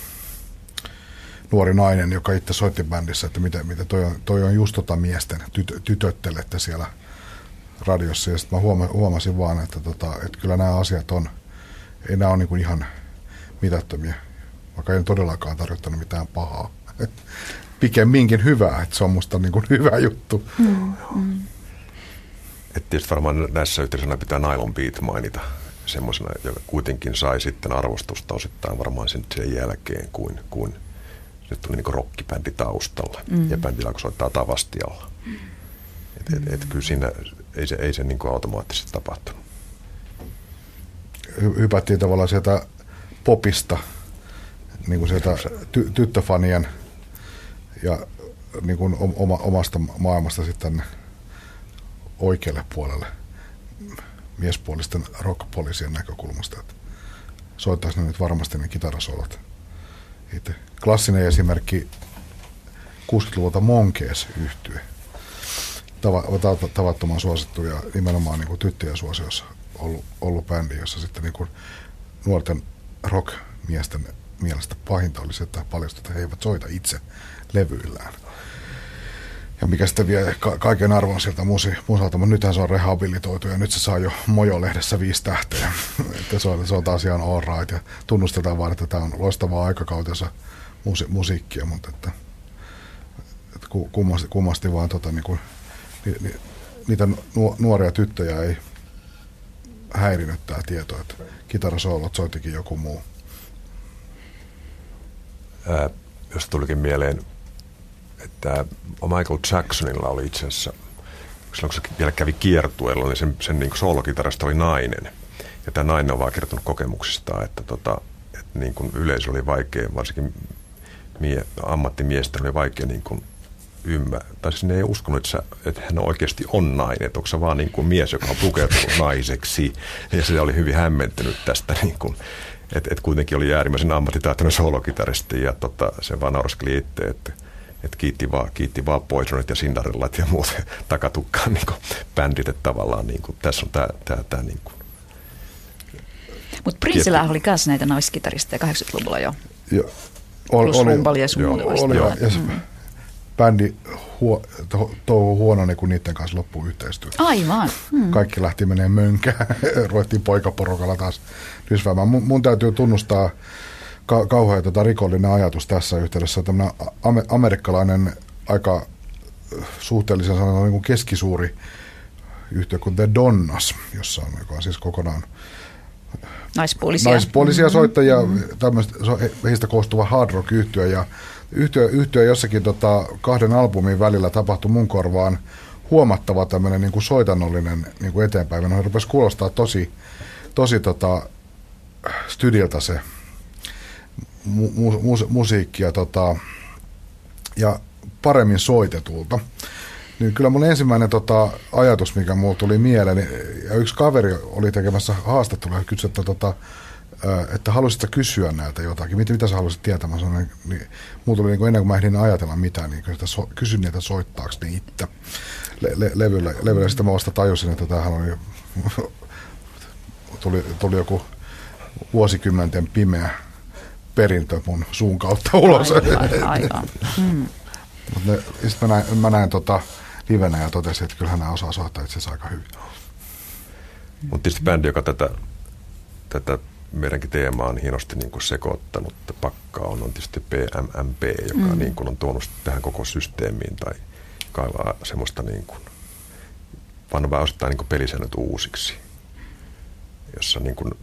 nuori nainen, joka itse soitti bändissä, että miten, miten toi, on, toi on just tota miesten tyt, tytöttelette siellä radiossa. Ja sitten mä huoma, huomasin vaan, että, tota, että kyllä nämä asiat on, ei nämä ole niin kuin ihan mitättömiä, vaikka ei todellakaan tarkoittanut mitään pahaa. Pikemminkin hyvää, että se on musta niin kuin [LAUGHS] hyvä juttu. Mm, mm. Että tietysti varmaan näissä yhteydessä pitää Nylon Beat mainita semmoisena, joka kuitenkin sai sitten arvostusta osittain varmaan sen, sen jälkeen, kuin, kuin nyt tuli niin rockibändi taustalla. Mm. Ja bändi alkoi soittaa Tavastialla. Mm. Et, et, et, kyllä siinä ei se, ei se niin automaattisesti tapahtunut. Hypättiin tavallaan sieltä popista, niin kuin sieltä ty- tyttöfanien ja niin kuin oma, omasta maailmasta sitten oikealle puolelle miespuolisten rockpoliisien näkökulmasta. Että soittaisi ne nyt varmasti ne kitarasolot. Itse. Klassinen esimerkki 60-luvulta Monkees yhtye. Tava, tavattoman suosittu ja nimenomaan niin kuin tyttöjen suosiossa ollut, ollut bändi, jossa sitten niin kuin nuorten rockmiesten mielestä pahinta oli se, että paljastui, että he eivät soita itse levyillään ja mikä sitten vie ka- kaiken arvon sieltä musi, musalta, mutta nythän se on rehabilitoitu ja nyt se saa jo Mojo-lehdessä viisi tähteä. [LAUGHS] että se, on, se on taas ihan all right ja tunnustetaan vaan, että tämä on loistavaa aikakautensa musi- musiikkia, mutta että, että kummasti, kummasti vaan tota, niin kuin, ni, ni, niitä nuoria tyttöjä ei häirinyt tämä tieto, että kitarasoolot soittikin joku muu. Ää, jos tulikin mieleen, että Michael Jacksonilla oli itse asiassa, silloin kun se vielä kävi kiertueella, niin sen, sen niin soolokitarasta oli nainen. Ja tämä nainen on vaan kertonut kokemuksistaan, että, tota, että niin kuin yleisö oli vaikea, varsinkin mie, ammattimiesten oli vaikea niin kuin ymmärtää. Tai siis ne ei uskonut, että, sä, että hän oikeasti on nainen, että onko se vaan niin kuin mies, joka on pukeutunut [LAUGHS] naiseksi. Ja se oli hyvin hämmentynyt tästä, niin kuin, että, että kuitenkin oli äärimmäisen ammattitaitoinen solokitaristi ja tota, se vaan nauraskeli itse, että että kiitti vaan, kiitti vaan Poisonit ja Cinderellat ja muut [LAUGHS] takatukkaan niin kuin, bändit, että tavallaan niin kuin, tässä on tämä, tämä, tämä niin kuin, Mutta Prinsillä oli myös näitä naiskitaristeja 80-luvulla jo. Ja, oli, Plus oli, ja sun joo, oli, ja, ja mm. bändi huo, to, touhu huono, niin kun niiden kanssa loppuu yhteistyö. Aivan. Mm. Kaikki lähti menee mönkään. [LAUGHS] Ruvettiin poikaporukalla taas lysväämään. Mun, mun täytyy tunnustaa ka- kauhean tota rikollinen ajatus tässä yhteydessä. Tämmöinen amerikkalainen aika suhteellisen sanotaan niin kuin keskisuuri yhtiö kuin The Donnas, jossa on, joka on siis kokonaan naispuolisia, naispuolisia mm-hmm. soittajia, tämmöistä, heistä koostuva hard rock yhtiö ja yhtiö, yhtiö jossakin tota, kahden albumin välillä tapahtui mun korvaan huomattava tämmöinen niin kuin soitannollinen niin kuin eteenpäin. No, rupesi kuulostaa tosi, tosi tota, studiolta se mu, mu, musiikkia tota, ja paremmin soitetulta. Niin kyllä mun ensimmäinen tota, ajatus, mikä mulla tuli mieleen, niin, ja yksi kaveri oli tekemässä haastattelua ja kysyi, että, tota, että haluaisitko kysyä näiltä jotakin, mitä, mitä sä haluaisit tietää? Mä sanoin, niin, mulla tuli niin kuin ennen kuin mä ehdin ajatella mitään, niin kyllä so, niitä soittaako ne itse le, le, levyllä. levyllä. Sitten mä vasta tajusin, että tämähän oli, [LAUGHS] tuli, tuli joku vuosikymmenten pimeä perintö mun suun kautta ulos. Aivan, aivan. Mm. Sitten mä näin, mä näin tota, livenä ja totesin, että kyllähän nämä osaa soittaa itse asiassa aika hyvin. Mutta tietysti bändi, joka tätä, tätä meidänkin teemaa on hienosti niin kuin sekoittanut pakkaa on, on tietysti PMMP, joka mm. niin kuin on tuonut tähän koko systeemiin tai kaivaa semmoista niin kuin, vaan vähän osittain niin kuin pelisäännöt uusiksi, jossa niin kuin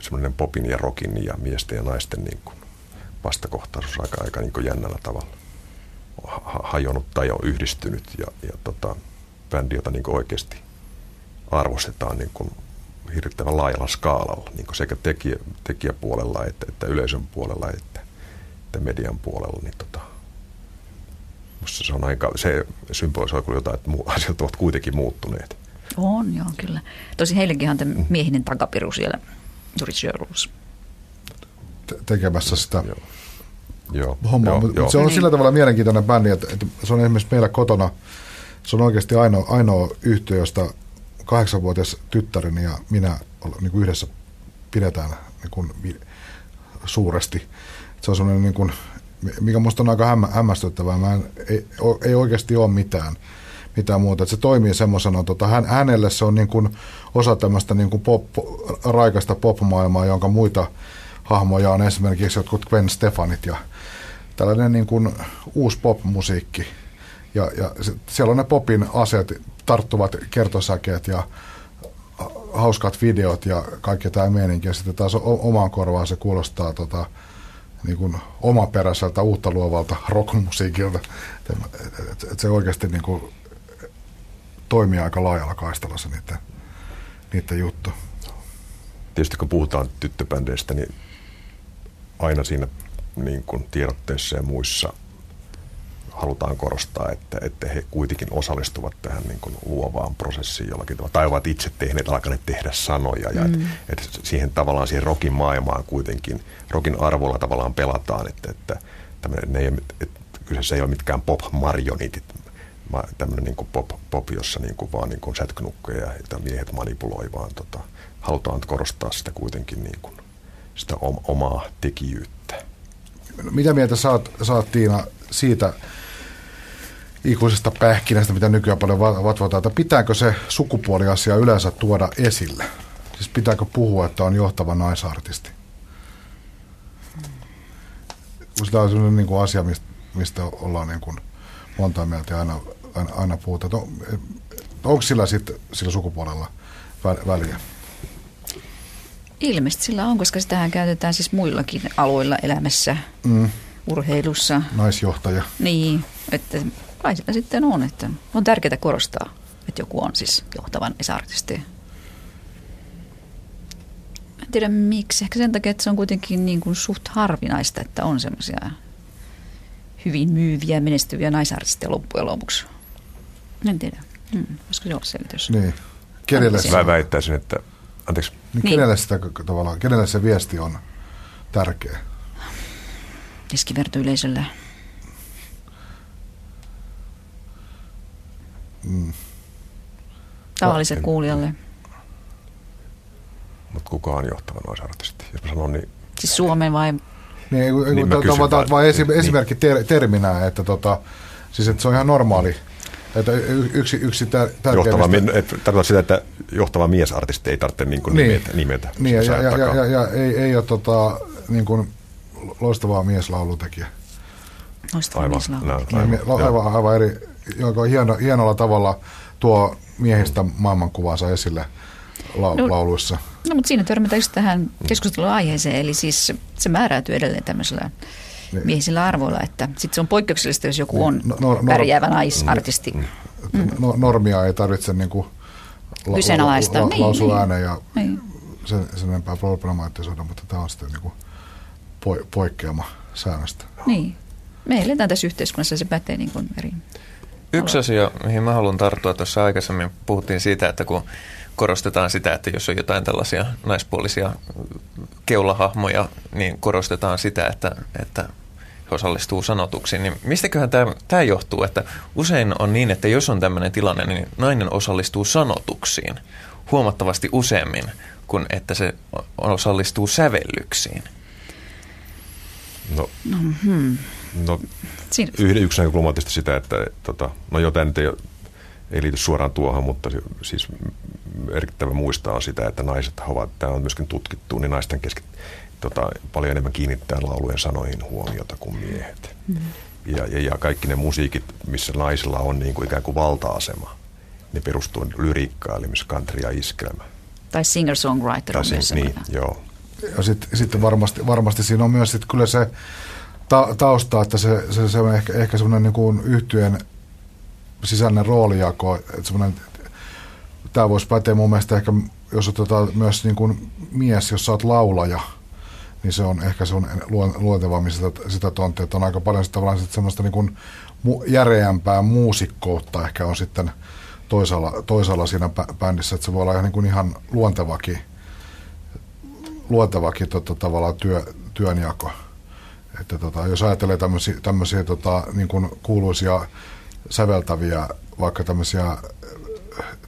semmoinen popin ja rokin ja miesten ja naisten niin kuin vastakohtaisuus aika, aika niin kuin jännällä tavalla hajonnut tai on yhdistynyt ja, ja tota, bändi, jota niin oikeasti arvostetaan niin kuin hirvittävän laajalla skaalalla, niin kuin sekä tekijä, tekijäpuolella että, että yleisön puolella että, että median puolella. Niin tota, musta se on aika, se symbolisoi kyllä jotain, että [LAUGHS] asiat ovat kuitenkin muuttuneet. On, joo, kyllä. Tosi heillekin on tämä miehinen takapiru siellä Juris tekemässä sitä joo Joo, homma. Joo, joo. Se on sillä tavalla mielenkiintoinen bändi, että, että se on esimerkiksi meillä kotona, se on oikeasti ainoa, ainoa yhtiö, josta kahdeksanvuotias tyttäreni ja minä niin kuin yhdessä pidetään niin kuin suuresti. Se on sellainen, niin kuin, mikä minusta on aika hämmä, hämmästyttävää. Mä en, ei, ei oikeasti ole mitään, mitään muuta. Että se toimii semmoisena, tota, hän, hänelle se on niin kuin osa tämmöistä niin kuin pop, raikasta popmaailmaa, jonka muita hahmoja on esimerkiksi jotkut Gwen Stefanit ja tällainen niin kuin uusi popmusiikki. Ja, ja siellä on ne popin aseet, tarttuvat kertosäkeet ja hauskat videot ja kaikki tämä meininki. Ja sitten taas omaan korvaan se kuulostaa tota, niin kuin omaperäiseltä, uutta luovalta rockmusiikilta. Se oikeasti niin kuin toimii aika laajalla kaistalla se niiden, niiden juttu. Tietysti kun puhutaan tyttöbändeistä, niin aina siinä niin kuin tiedotteissa ja muissa halutaan korostaa, että, että he kuitenkin osallistuvat tähän niin kuin luovaan prosessiin jollakin tavalla, tai ovat itse tehneet, alkaneet tehdä sanoja, ja mm. että, että siihen tavallaan siihen rokin maailmaan kuitenkin, rokin arvolla tavallaan pelataan, että, että, ne ei, että kyseessä ei ole mitkään pop-marjonitit, tämmöinen niin pop, pop, jossa niin kuin vaan niin kuin sätkynukkeja ja miehet manipuloi, vaan tota, halutaan korostaa sitä kuitenkin niin kuin sitä omaa tekijyyttä. Mitä mieltä saat, saat Tiina siitä ikuisesta pähkinästä, mitä nykyään paljon vatvotaan, että pitääkö se sukupuoliasia yleensä tuoda esille? Siis pitääkö puhua, että on johtava naisartisti? Tämä on sellainen niin kuin asia, mistä, mistä ollaan niin kuin monta mieltä ja aina, aina, aina puhutaan. On, onko sillä, sit, sillä sukupuolella väliä? Ilmeisesti sillä on, koska sitähän käytetään siis muillakin aloilla elämässä, Mm, urheilussa. naisjohtaja. Niin, että kai sillä sitten on, että on tärkeää korostaa, että joku on siis johtavan artisti. En tiedä miksi, ehkä sen takia, että se on kuitenkin niin kuin suht harvinaista, että on semmoisia hyvin myyviä, menestyviä naisartisteja loppujen lopuksi. En tiedä, hmm, olisiko se olla selitys? Niin. Kenelle. Mä väittäisin, että, anteeksi, niin Niin. kenelle, sitä, tavallaan, kenelle se viesti on tärkeä? Keskivertoyleisöllä. Mm. Tavalliselle en- kuulijalle. mutta kuka on johtava naisartisti? Jos mä sanon, niin Siis Suomen vai Niin, Niin niin mä kysyn vaan, vaan, vaan esi- niin. esimerkki ter- terminä, että, tota, siis, että se on ihan normaali. Että yksi, yksi tär- johtava, tarkoitan sitä, että johtava miesartisti ei tarvitse niin kuin Niin. nimetä, nimetä Niin, ja, ja, ja, ja, ja ei, ei ole tota, niin kuin loistavaa mieslaulutekijä. loistava Aivan, mieslaulu? no, Aivan, aivan, joo. aivan, aivan eri, joka hieno, hienolla tavalla tuo miehistä maailmankuvansa esille la, No. lauluissa. No mutta siinä törmätään just tähän keskustelun aiheeseen, eli siis se määräytyy edelleen tämmöisellä Niin. miehisillä arvoilla, että sitten se on poikkeuksellista, jos joku on No- no- no- pärjäävä naisartisti. Mm. No, normia ei tarvitse niin kuin, la, Kyseenalaistaa. la, Niin, lausua niin. ääneen ja Niin. sen, sen enempää problematisoida, mutta tämä on sitten niin kuin po, poikkeama säännöstä. Niin. Me eletään tässä yhteiskunnassa ja se pätee niin kuin eri. Yksi asia, mihin mä haluan tarttua tuossa aikaisemmin, puhuttiin siitä, että kun korostetaan sitä, että jos on jotain tällaisia naispuolisia keulahahmoja, niin korostetaan sitä, että, että osallistuu sanotuksiin. Niin mistäköhän tämä, tämä johtuu, että usein on niin, että jos on tämmöinen tilanne, niin nainen osallistuu sanotuksiin huomattavasti useammin kuin että se osallistuu sävellyksiin. No, Hmm. no Siinä, yhden, yksi näkökulma on tietysti sitä, että tota, no jotain nyt ei, ei liity suoraan tuohon, mutta siis merkittävä muistaa on sitä, että naiset ovat, tämä on myöskin tutkittu, niin naisten kesken tota, paljon enemmän kiinnittää laulujen sanoihin huomiota kuin miehet. Mm. Ja, ja, ja kaikki ne musiikit, missä naisilla on niin kuin ikään kuin valta-asema, ne perustuu lyriikkaan, eli missä country ja iskelmä. tai singer-songwriter on Tai myös se, niin, semmoinen. joo. Ja sitten sit varmasti, varmasti siinä on myös sit kyllä se ta, tausta, että se, se, se on ehkä, ehkä semmoinen niin kuin yhtyeen sisäinen roolijako, että semmoinen, tämä voisi päteä mun mielestä ehkä, jos otetaan myös niin kuin mies, jos sä oot laulaja, niin se on ehkä se on luon- luontevammin sitä, sitä tonttia, että on aika paljon sitä, tavallaan sit semmoista niin kuin järeämpää muusikkoutta ehkä on sitten toisaalla, toisaalla siinä bä- bändissä, että se voi olla ihan, niin kuin ihan luontevakin luontevakin tota, tavallaan työ, työnjako. Että tota, jos ajattelee tämmöisiä, tämmöisiä tota, niin kuin kuuluisia säveltäviä, vaikka tämmöisiä äh,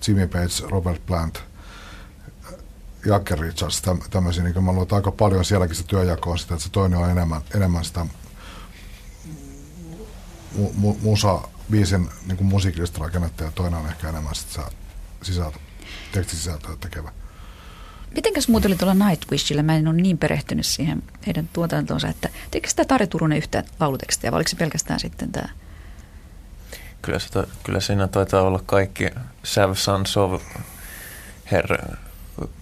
Jimmy Page, Robert Plant, Jacke Richards, täm, tämmöisiä, niin mä luulen, että aika paljon sielläkin se työnjako on sitä, että se toinen on enemmän, enemmän sitä mu, mu, musa, biisin niin kuin musiikillista rakennetta ja toinen on ehkä enemmän sitä sisältö, tekstisisältöä tekevä. Mitenkäs muuten oli tuolla Nightwishilla? Mä en ole niin perehtynyt siihen heidän tuotantoonsa, että teikö sitä Tarja Turunen yhtään laulutekstiä vai oliko se pelkästään sitten tämä? Kyllä, se, to- kyllä siinä taitaa olla kaikki Sav Sons of Her,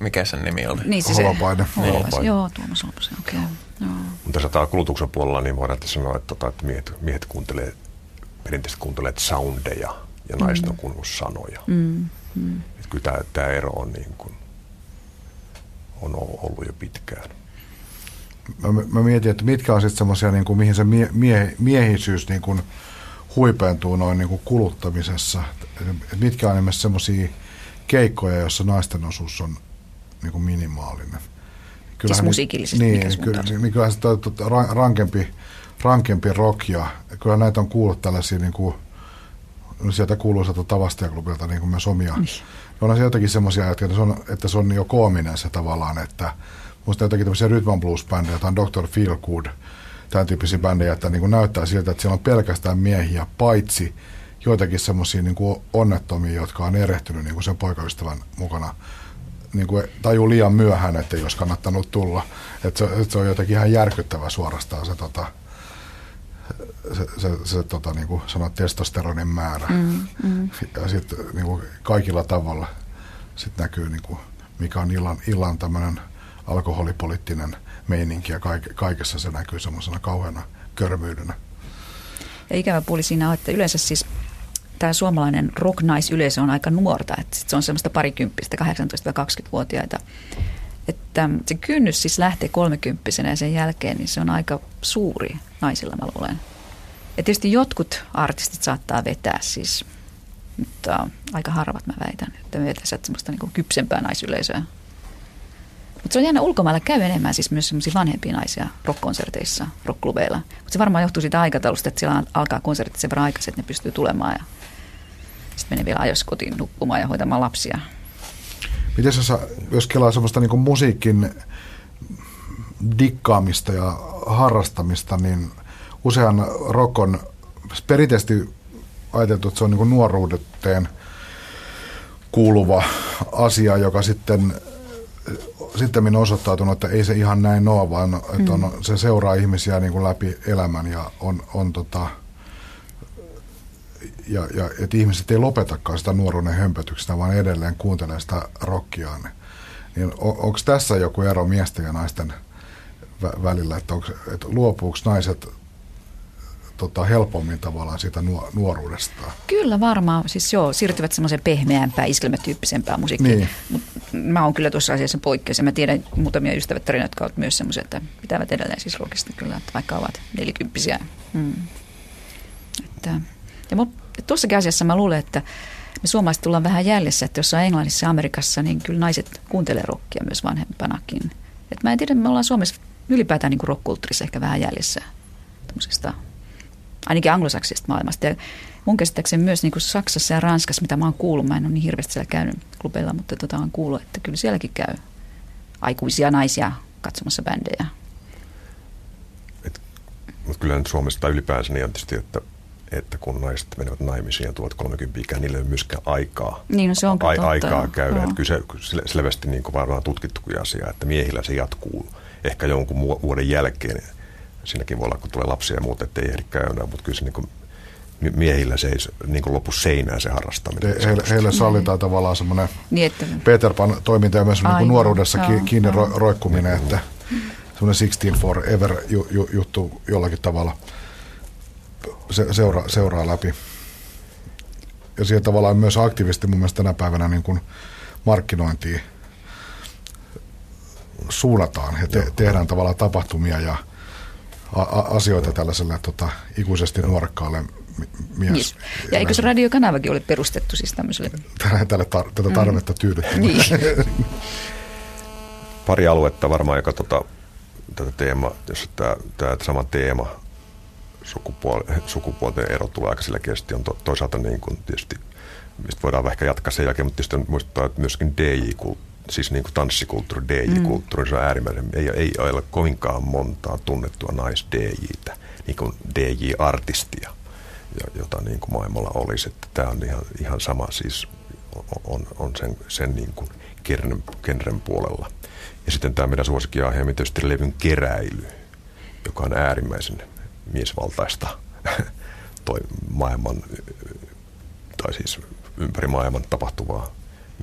mikä sen nimi oli? Niin, Holopainen. Holopainen. Joo, Tuomas Holopainen, okei. Okay. Joo. Mutta tässä taas kulutuksen puolella niin voidaan tässä sanoa, että, tota, että miehet, miehet kuuntelee, perinteisesti kuuntelee soundeja ja naiset on kuunnellut sanoja. Mm, mm. Että kyllä tämä, tämä ero on, niin kuin, on ollut jo pitkään. mä, mä mietin, että mitkä on sitten semmoisia, niin kuin, mihin se mie, mie, miehisyys niin kuin huipentuu noin niin kuin kuluttamisessa. Et mitkä on esimerkiksi semmoisia keikkoja, joissa naisten osuus on niin kuin minimaalinen. Siis ni- musiikillisesti, niin, mikä kyllä, niin kyllähän se ra- rankempi, rankempi rock ja kyllä näitä on kuullut tällaisia niin kuin, no sieltä kuuluisalta Tavastiaklubilta niin kuin myös omia. Niin. Onhan se jotakin semmoisia, että se on, että se on jo koominen se tavallaan, että muista jotakin tämmöisiä rhythm blues bändejä, jotain Dr. Feelgood, tämän tyyppisiä bändejä, että niin kuin näyttää siltä, että siellä on pelkästään miehiä, paitsi joitakin semmoisia niin kuin onnettomia, jotka on erehtynyt niin kuin sen poikaystävän mukana niin kuin tajuu liian myöhään, että olisi kannattanut tulla. Että se, että se on jotenkin ihan järkyttävä suorastaan se, tota, se, se, se tota, niin kuin sanoit, testosteronin määrä. Mm, mm. Ja sitten niin kuin kaikilla tavalla sit näkyy, niin kuin, mikä on illan, illan tämmöinen alkoholipoliittinen meininki ja kaikessa se näkyy semmoisena kauheana körmyydenä. Ja ikävä puoli siinä on, että yleensä siis tämä suomalainen rock-naisyleisö on aika nuorta, että se on semmoista parikymppistä, 18-20-vuotiaita. Että se kynnys siis lähtee kolmekymppisenä ja sen jälkeen, niin se on aika suuri naisilla, mä luulen. Ja tietysti jotkut artistit saattaa vetää siis, mutta aika harvat mä väitän, että me vetäisivät semmoista niin kypsempää naisyleisöä. Mutta se on jännä, ulkomailla käy enemmän siis myös semmoisia vanhempia naisia rockkonserteissa, rockklubeilla. Mutta se varmaan johtuu siitä aikataulusta, että siellä alkaa konsertit sen verran aikaisin, että ne pystyy tulemaan ja sitten menee vielä ajoissa kotiin nukkumaan ja hoitamaan lapsia. Miten sä, jos kelaa semmoista niin musiikin dikkaamista ja harrastamista, niin usean rokon perinteisesti ajateltu, että se on niin nuoruuteen kuuluva asia, joka sitten sitten on osoittautunut, että ei se ihan näin ole, vaan että on, mm. se seuraa ihmisiä niin kuin läpi elämän ja on, on tota, ja, ja että ihmiset ei lopetakaan sitä nuoruuden hömpötyksestä, vaan edelleen kuuntelee sitä rockiaan. Niin on, onko tässä joku ero miesten ja naisten välillä, että, onko, että luopuuko naiset tota, helpommin tavallaan siitä nuoruudesta. Kyllä varmaan, siis joo, siirtyvät semmoiseen pehmeämpään, iskelmätyyppisempään musiikkiin. Niin. Mut mä oon kyllä tuossa asiassa poikkeus ja mä tiedän muutamia ystävättäriä, jotka ovat myös semmoisia, että pitävät edelleen siis rockista kyllä, että vaikka ovat nelikymppisiä. Hmm. Että, ja tuossakin asiassa mä luulen, että me suomalaiset tullaan vähän jäljessä, että jos on Englannissa ja Amerikassa, niin kyllä naiset kuuntelee rockia myös vanhempanakin. Et mä en tiedä, me ollaan Suomessa ylipäätään niin rock ehkä vähän jäljessä ainakin anglosaksisesta maailmasta. Ja mun käsittääkseni myös niin kuin Saksassa ja Ranskassa, mitä mä oon kuullut, mä en ole niin hirveästi siellä käynyt klubeilla, mutta tota on kuullut, että kyllä sielläkin käy aikuisia naisia katsomassa bändejä. mutta kyllä nyt Suomessa tai ylipäänsä niin on tietysti, että, että kun naiset menevät naimisiin ja tuot 30 ikään, niille ei ole myöskään aikaa, niin, no se on a, aikaa käydä. Että kyllä se selvästi niin kuin varmaan tutkittu asia, että miehillä se jatkuu ehkä jonkun vuoden jälkeen siinäkin voi olla, kun tulee lapsia ja muuta, ettei ehdi käydä, mutta kyllä se niin kuin, miehillä se ei niin kuin lopu seinään se harrastaminen. He, heille, heille sallitaan mm. tavallaan semmoinen niin, että... Peter Pan toiminta ja myös niin nuoruudessa joo, kiinni joo. roikkuminen, että semmoinen 16 forever ju, ju, juttu jollakin tavalla se, seuraa, seuraa läpi. Ja siihen tavallaan myös aktiivisesti mun mielestä tänä päivänä niin kuin markkinointiin suunnataan ja te, tehdään tavallaan tapahtumia ja asioita tällaiselle tota, ikuisesti nuorekkaalle mies. Niin. Ja eikö se radiokanavakin ole perustettu siis tämmöiselle? Tälle tar- tätä tarvetta mm. tyydyttää. Niin. Pari aluetta varmaan, joka tota, tätä teema, jos tämä, tämä sama teema, sukupuol- sukupuolten ero tulee aika selkeästi, on to, toisaalta niin kuin tietysti, mistä voidaan ehkä jatkaa sen jälkeen, mutta tietysti muistuttaa, että myöskin DJ-kulttuuri siis niin kuin tanssikulttuuri, DJ-kulttuuri, mm. se on äärimmäisen, ei, ei ole kovinkaan montaa tunnettua nais-DJtä, niin kuin DJ-artistia, jota niin kuin maailmalla olisi. Että tämä on ihan, ihan sama siis, on, on sen, sen niin kuin genren, genren puolella. Ja sitten tämä meidän suosikkiaihe on tietysti levyn keräily, joka on äärimmäisen miesvaltaista [LAUGHS] toi maailman, tai siis ympäri maailman tapahtuvaa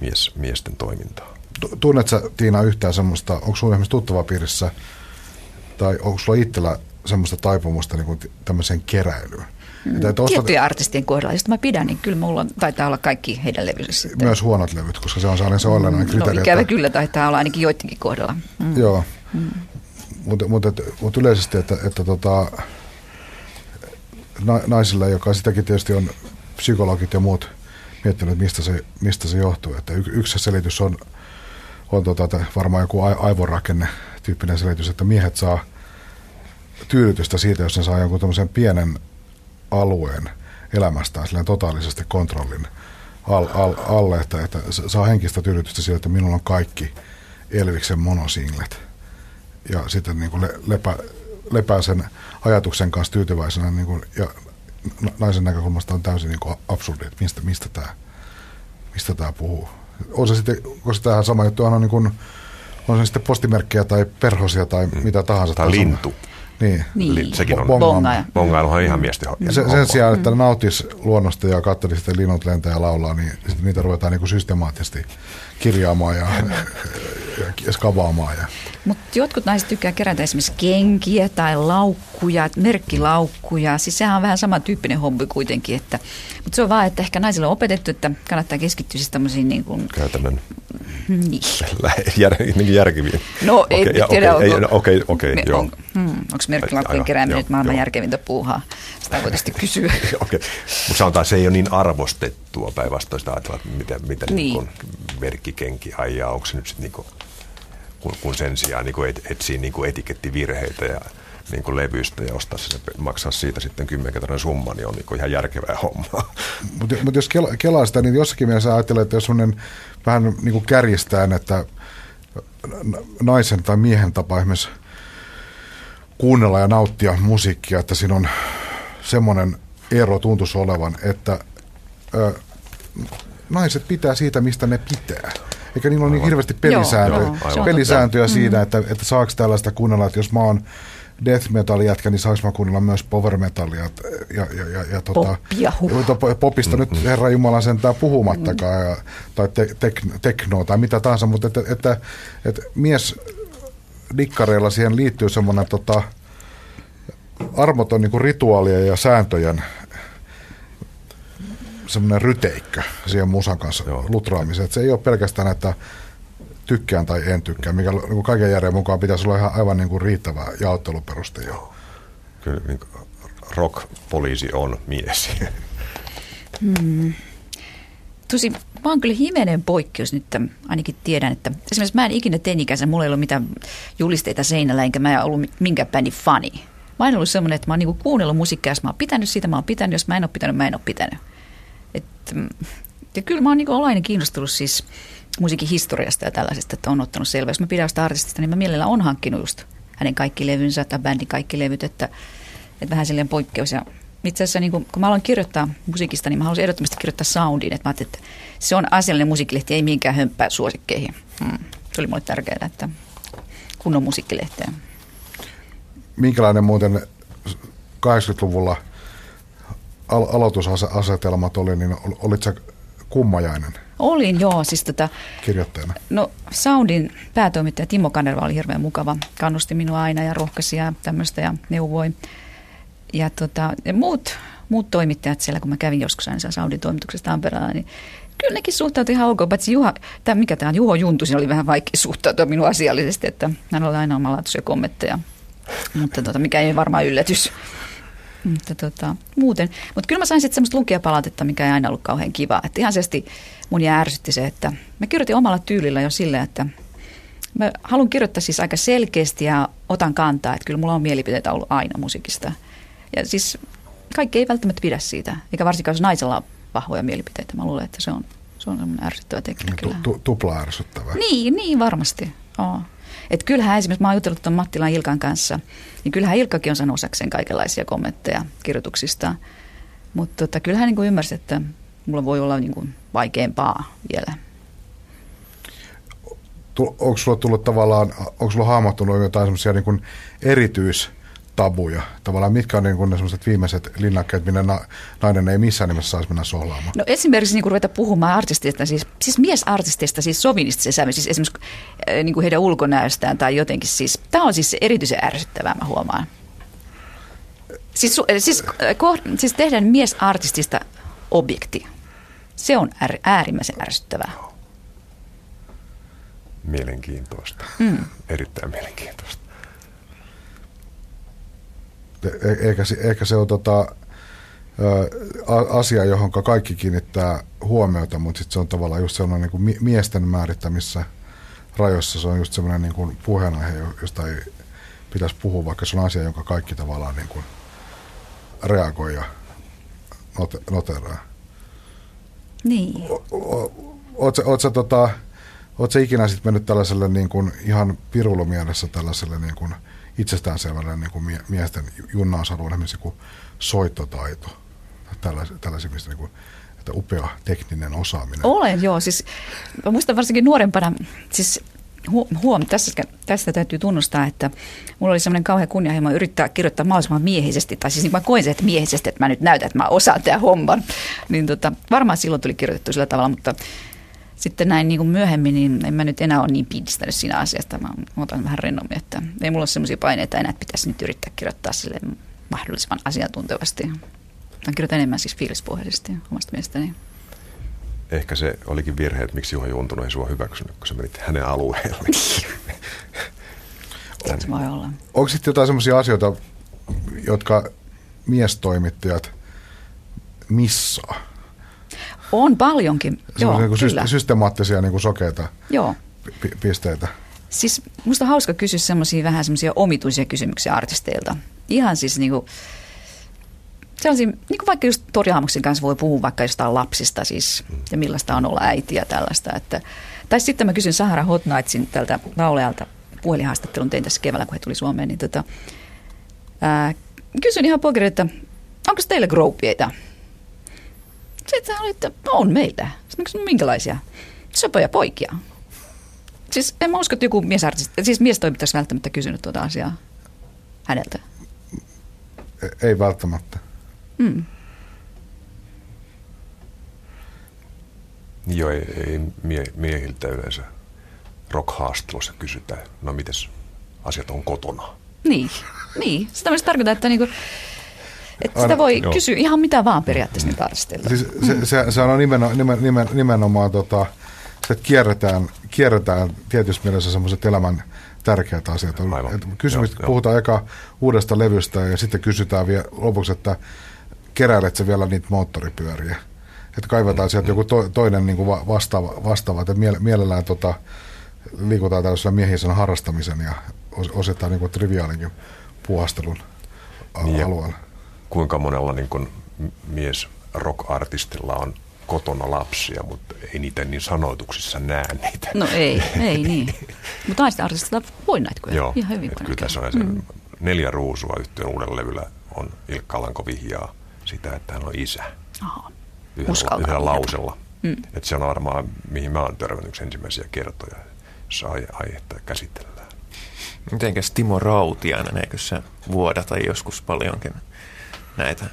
mies, miesten toimintaa. Tunnetko Tiina yhtään semmoista, onko sinulla esimerkiksi tuttava piirissä, tai onko sinulla itsellä semmoista taipumusta niin kuin tämmöiseen keräilyyn? Mm, tiettyjen artistien kohdalla, josta mä pidän, niin kyllä mulla taitaa olla kaikki heidän levynsä sitten. Myös huonot levyt, koska se on sellainen se olennainen mm, kriteeri. No ikävä että... kyllä taitaa olla ainakin joidenkin kohdalla. Mm. Joo, mm. mutta mut, mut yleisesti, että, että tota, naisilla, joka sitäkin tietysti on psykologit ja muut miettinyt, mistä se, mistä se johtuu. Että y, yksi selitys on on tota, varmaan joku aivorakenne tyyppinen selitys, että miehet saa tyydytystä siitä, jos ne saa jonkun tämmöisen pienen alueen elämästään silleen totaalisesti kontrollin al, al, alle, että, että saa henkistä tyydytystä siitä, että minulla on kaikki Elviksen monosinglet. Ja sitten niin kuin le, lepä, lepää sen ajatuksen kanssa tyytyväisenä niin kuin, ja naisen näkökulmasta on täysin niin kuin absurdi, että mistä, mistä tämä mistä tämä puhuu on se sitten, koska tämähän sama juttu on niin kuin, on se sitten postimerkkejä tai perhosia tai mm. mitä tahansa. Tai lintu. Niin. niin. Sekin on. Bongailu. Bongailu on ihan miesten ja se, Sen sijaan, että mm. nautis luonnosta ja katselisi sitten linnut lentää ja laulaa, niin sitten niitä ruvetaan niin kuin systemaattisesti kirjaamaan ja, ja [LAUGHS] skavaamaan. Ja. Mutta jotkut naiset tykkää kerätä esimerkiksi kenkiä tai laukkuja, merkkilaukkuja. Siis sehän on vähän samantyyppinen hobby kuitenkin. Että, mutta se on vaan, että ehkä naisille on opetettu, että kannattaa keskittyä siis tämmöisiin niin kuin... Käytännön Niin. [LAUGHS] jär, niin järkeviin. No, ei ja tiedä, okei, onko, ei, okei, okei, me- joo. on, hmm, onko merkkilaukkujen kerääminen nyt maailman joo. järkevintä puuhaa? Sitä voi tietysti kysyä. [LAUGHS] Okei. Mutta sanotaan, että se ei ole niin arvostettua päinvastoin sitä ajatella, että mitä, mitä niin. Niin. Niin merkkikenki ajaa, onko se nyt sitten niin kun, kun sen sijaan niin et, etsii niin etikettivirheitä ja niin kuin levystä ja ostaa se, maksaa siitä sitten kymmenkertainen summa, niin on niin ihan järkevää hommaa. Mutta mut jos kela, kelaa sitä, niin jossakin mielessä ajattelee, että jos sellainen vähän niin kuin kärjistään, että naisen tai miehen tapa esimerkiksi kuunnella ja nauttia musiikkia, että siinä on semmoinen ero tuntuisi olevan, että ö, naiset pitää siitä, mistä ne pitää. Eikä niillä ole niin hirveästi pelisääntöjä, Joo, joo, pelisääntöjä totta. siinä, että, että saako tällaista kuunnella, että jos mä oon death metal jätkä, niin saanko mä kuunnella myös power metallia ja, ja, ja, ja tota, Poppia. Joo, Popista nyt Herra Jumala sentään puhumattakaan, ja, tai te, tek, teknoa tai mitä tahansa, mutta että, että, että mies dikkareilla siihen liittyy semmoinen tota, armoton niin rituaalien ja sääntöjen semmoinen ryteikkö siihen musan kanssa Joo. lutraamiseen. Että se ei ole pelkästään, että tykkään tai en tykkää, mikä niin kaiken järjen mukaan pitäisi olla ihan aivan niin kuin riittävä jaotteluperuste jo. Kyllä niin rock-poliisi on mies. [LAUGHS] Tosi, mä oon kyllä himenen poikkeus nyt, että ainakin tiedän, että esimerkiksi mä en ikinä teinikänsä, mulla ei ollut mitään julisteita seinällä, enkä mä en ollut minkään bändin fani. Mä oon ollut semmoinen, että mä oon niinku kuunnellut musiikkia, jos mä oon pitänyt siitä, mä oon pitänyt, jos mä en ole pitänyt, mä en ole pitänyt. Et, mm, ja kyllä mä oon ollut aina kiinnostunut siis musiikin historiasta ja tällaisesta, että on ottanut selvää. Jos mä pidän sitä artistista, niin mä mielellä on hankkinut just hänen kaikki levynsä tai bändin kaikki levyt, että, että vähän silleen poikkeus. Ja itse asiassa niin kun, kun mä aloin kirjoittaa musiikista, niin mä halusin ehdottomasti kirjoittaa soundin, että mä että se on asiallinen musiikkilehti, ei minkään hömppää suosikkeihin. Hmm. Se oli mulle tärkeää, että kunnon musiikkilehteä. Minkälainen muuten 80-luvulla al- aloitusasetelmat oli, niin ol- olit sä kummajainen Olin joo, siis tota, kirjoittajana? No Soundin päätoimittaja Timo Kanerva oli hirveän mukava. Kannusti minua aina ja rohkaisi ja tämmöistä ja neuvoi. Ja, tota, ja muut, muut toimittajat siellä, kun mä kävin joskus aina Soundin toimituksessa Tampereella, niin kyllä nekin suhtautui ihan ok, paitsi Juha, tämä, mikä tämä on, Juho Juntu, siinä oli vähän vaikea suhtautua minun asiallisesti, että hän oli aina omalaatuisia kommentteja, mutta tota, mikä ei varmaan yllätys. Mutta tota, muuten. Mutta kyllä mä sain sitten semmoista lukijapalautetta, mikä ei aina ollut kauhean kiva. Että ihan selvästi mun jää ärsytti se, että mä kirjoitin omalla tyylillä jo silleen, että mä haluan kirjoittaa siis aika selkeästi ja otan kantaa, että kyllä mulla on mielipiteitä ollut aina musiikista. Ja siis kaikki ei välttämättä pidä siitä, eikä varsinkaan jos naisella on vahvoja mielipiteitä. Mä luulen, että se on, se on semmoinen ärsyttävä tekijä Tu, tu, tupla ärsyttävää. Niin, niin varmasti. Oo. Et kyllähän esimerkiksi, mä oon jutellut tuon Mattilan Ilkan kanssa, niin kyllähän Ilkkakin on saanut osakseen kaikenlaisia kommentteja kirjoituksista. Mutta tota, kyllähän niin kuin ymmärsi, että mulla voi olla niin kuin vaikeampaa vielä. Onko sulla tullut tavallaan, onko sulla hahmottunut jotain semmoisia niin kuin erityistabuja? Tavallaan mitkä on niin kuin ne semmoiset viimeiset linnakkeet, minne na, nainen ei missään nimessä saisi mennä sohlaamaan? No esimerkiksi niin kun ruveta puhumaan artisteista, siis, siis miesartisteista, siis sovinistisen sävy, siis esimerkiksi äh, niin kuin heidän ulkonäöstään tai jotenkin siis, tämä on siis erityisen ärsyttävää, mä huomaan. Siis, su- äh, siis, äh, koh- siis tehdään miesartistista objekti. Se on äär, äärimmäisen ärsyttävää. Mielenkiintoista. Mm. Erittäin mielenkiintoista. E- eikä, se- eikä se ole tota, asia, johon kaikki kiinnittää huomiota, mutta sit se on tavallaan just sellainen niin kuin mi- miesten määrittämissä rajoissa. Se on just sellainen niin kuin puheenaihe, jo- josta ei pitäisi puhua, vaikka se on asia, jonka kaikki tavallaan niin kuin reagoi ja note- noteraa. Niin. Oletko tota, oot sä ikinä sit mennyt tällaiselle niin kuin ihan pirulumielessä tällaiselle niin kuin itsestäänselvälle niin kuin mie- miesten junnausalueelle, esimerkiksi joku soittotaito, tällaisia, tällaisia mistä niin kuin, että upea tekninen osaaminen. Olen, joo. Siis, mä muistan varsinkin nuorempana, siis hu- huom, tässä, tästä täytyy tunnustaa, että mulla oli semmoinen kauhean kunnianhimo yrittää kirjoittaa mahdollisimman miehisesti, tai siis niin mä koin se, että miehisesti, että mä nyt näytän, että mä osaan tämän homman. Niin tota, varmaan silloin tuli kirjoitettu sillä tavalla, mutta sitten näin niin kuin myöhemmin, niin en mä nyt enää ole niin pidistänyt siinä asiasta. Mä otan vähän rennommin, että ei mulla ole sellaisia paineita enää, että pitäisi nyt yrittää kirjoittaa sille mahdollisimman asiantuntevasti. Mä kirjoitan enemmän siis fiilispohjaisesti omasta mielestäni. Ehkä se olikin virhe, että miksi Juha Juntunen ei sua hyväksynyt, kun sä menit hänen alueelle. [LAUGHS] Se voi olla. Onko sitten jotain sellaisia asioita, jotka miestoimittajat missaa? On paljonkin, joo, niin kuin kyllä. syste- systemaattisia niin kuin sokeita Joo. pi- pisteitä. Siis musta on hauska kysyä semmoisia vähän semmoisia omituisia kysymyksiä artisteilta. Ihan siis niinku, sellaisia, niin kuin vaikka just Tori Aamuksen kanssa voi puhua vaikka jostain lapsista siis, ja millaista on olla äiti ja tällaista. Että, tai sitten mä kysyn Sahara Hot Nightsin tältä laulealta puhelinhaastattelun tein tässä keväällä, kun he tuli Suomeen, niin tota, ää, kysyn ihan pokerille, että onko teillä groupieita? Sitten hän oli, että on meillä. Sitten minkälaisia? Söpöjä poikia. Siis en mä usko, että joku miesartisti, siis miestoimittaja olisi välttämättä kysynyt tuota asiaa häneltä. E- Ei välttämättä. Mm. Joo, ei, ei mie, miehiltä yleensä rock-haastattelussa kysytään, no mites asiat on kotona. Niin, niin. Sitä myös tarkoittaa, että, niinku, että sitä Aina- voi joo. kysyä ihan mitä vaan periaatteessa niitä artisteilta. Siis se, se, se on nimenomaan, nimen, nimen, nimenomaan tota, se, että kierretään, kierretään tietyssä mielessä semmoiset elämän tärkeät asiat. Aivan. Et Kysymys, Joo, joo. puhutaan eka uudesta levystä ja sitten kysytään vielä lopuksi, että keräilet se vielä niitä moottoripyöriä. Että kaivetaan sieltä joku to, toinen niin kuin va- vastaava, vastaava. Että miele- mielellään tota, liikutaan tällaisella miehisen harrastamisen ja os, osittain niin kuin triviaalinkin puuhastelun a- Niin ja- alueella. Kuinka monella niin kun mies rock-artistilla on kotona lapsia, mutta ei niitä niin sanoituksissa näe niitä. No ei, [LAUGHS] ei niin. Mutta naisten artistilla voi näitä kyllä. Joo, Ihan hyvin kyllä tässä on se mm. neljä ruusua yhteen uudella levyllä on Ilkka Alanko vihjaa sitä, että hän on isä. Aha. Yhdellä, Uskaltaa yhdellä vihjata. lausella. Mm. Että se on varmaan, mihin mä oon törmännyt ensimmäisiä kertoja, ai- aihetta käsitellään. Mitenkäs Timo Rautiainen, eikö se vuodata joskus paljonkin näitä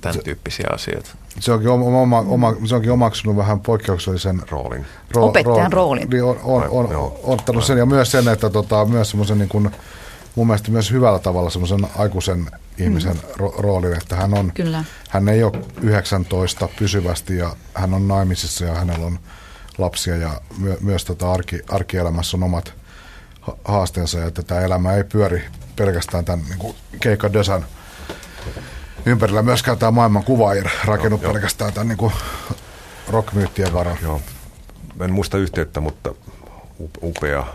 tämän tyyppisiä asioita? Se onkin, oma, oma, oma, se onkin omaksunut vähän poikkeuksellisen Roolin. Opettajan roolin. Niin on, on, on, Joo. on ottanut sen ja myös sen, että tota, myös semmoisen niin kuin, mun mielestä myös hyvällä tavalla semmoisen aikuisen ihmisen ro- roolin, että hän on, Kyllä. hän ei ole 19 pysyvästi ja hän on naimisissa ja hänellä on lapsia ja myö, myös tota arki, arkielämässä on omat ha- haasteensa ja että tämä elämä ei pyöri pelkästään tämän niin kuin keikkadösän ympärillä. Myöskään tämä maailman kuva ei rakennu Joo, joo. pelkästään tämän niin kuin rockmyyttien varaan. Joo. En muista yhteyttä, mutta up- upea,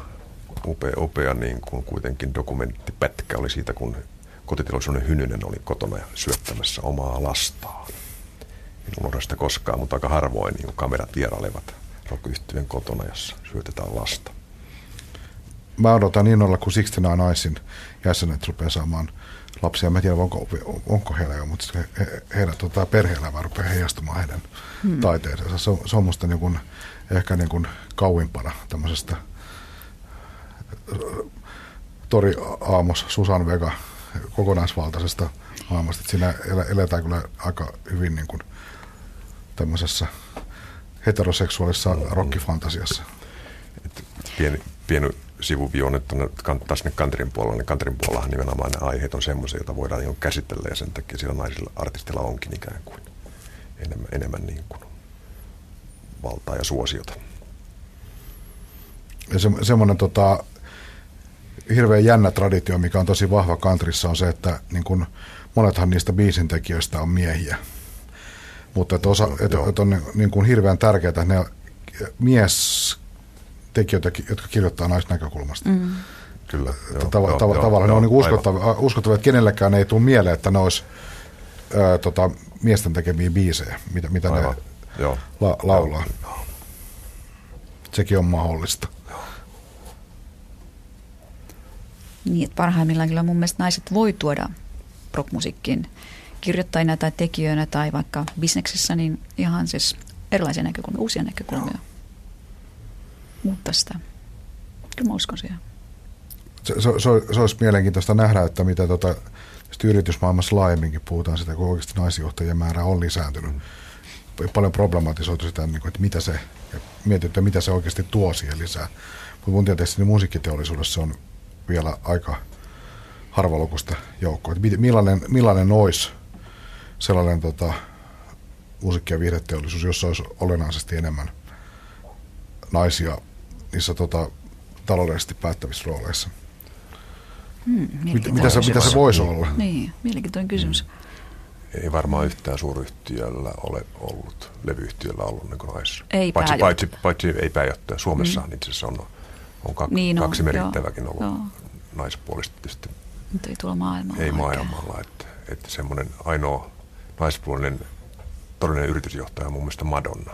upea, upea niin kuin kuitenkin dokumenttipätkä oli siitä, kun kotiteollisuuden Hynynen oli kotona syöttämässä omaa lastaan. En unohda sitä koskaan, mutta aika harvoin niin kamerat vierailevat rock kotona, jossa syötetään lasta. Mä odotan innolla, kun 69 Icein jäsenet rupeaa saamaan lapsia. Mä en tiedä, onko, onko heillä jo, mutta he, he, heidän tota, perhe-elämä rupeaa heijastumaan heidän hmm. taiteeseensa. Se on, se on musta niin kuin, ehkä niin kuin kauimpana tämmöisestä Tori Aamos, Susan Vega kokonaisvaltaisesta. Että siinä eletään kyllä aika hyvin niin kuin tämmöisessä heteroseksuaalisessa rockifantasiassa. Et pieni, pieni sivuvio nyt tuonne, kan- taas sinne kantrin puolella, niin kantrin puolellahan nimenomaan ne aiheet on semmoisia, joita voidaan niin käsitellä ja sen takia sillä naisilla artistilla onkin ikään kuin enemmän, enemmän niin kuin valtaa ja suosiota. Ja se, semmoinen tota, hirveän jännä traditio, mikä on tosi vahva kantrissa, on se, että niin kun, monethan niistä biisintekijöistä on miehiä. Mutta että, osa, että, joo. että on niin, niin kuin hirveän tärkeää, että ne miestekijöitä, jotka kirjoittaa naisnäkökulmasta. Mm. Kyllä. Tava, tava, tavallaan ne on niin aivan. uskottavia, uskottavia, että kenellekään ei tule mieleen, että ne olisi ää, tota, miesten tekemiä biisejä, mitä, mitä ne Aivan. Joo. la, laulaa. Sekin on mahdollista. Niin, että parhaimmillaan kyllä mun mielestä naiset voi tuoda rockmusiikkiin kirjoittajina tai tekijöinä tai vaikka bisneksessä, niin ihan siis erilaisia näkökulmia, uusia näkökulmia. Muuttaa sitä. Kyllä mä uskon siihen. se, se, se, se olisi mielenkiintoista nähdä, että mitä tota, yritysmaailmassa laajemminkin puhutaan sitä, kun oikeasti naisjohtajien määrä on lisääntynyt. Paljon problematisoitu sitä, niin että mitä se, ja mietin, että mitä se oikeasti tuo siihen lisää. Mutta mun tietysti niin musiikkiteollisuudessa on vielä aika harvalukuista joukkoa. Millainen, millainen olisi sellainen tota, musiikki- ja viihdeteollisuus, jossa olisi olennaisesti enemmän naisia niissä tota, taloudellisesti päättävissä rooleissa? Hmm, mitä, mitä, se, mitä se voisi olla? Niin, mielenkiintoinen kysymys. Hmm ei varmaan yhtään suuryhtiöllä ole ollut, levyyhtiöllä ollut niin nais. Ei paitsi, paitsi, paitsi, ei pääjohtaja. Suomessa mm. itse asiassa on, on kak, niin kaksi merkittäväkin ollut joo. naispuolista tietysti. Mutta ei tuolla maailmalla. Ei maailmalla. Että, että semmoinen ainoa naispuolinen todellinen yritysjohtaja on mun mielestä Madonna.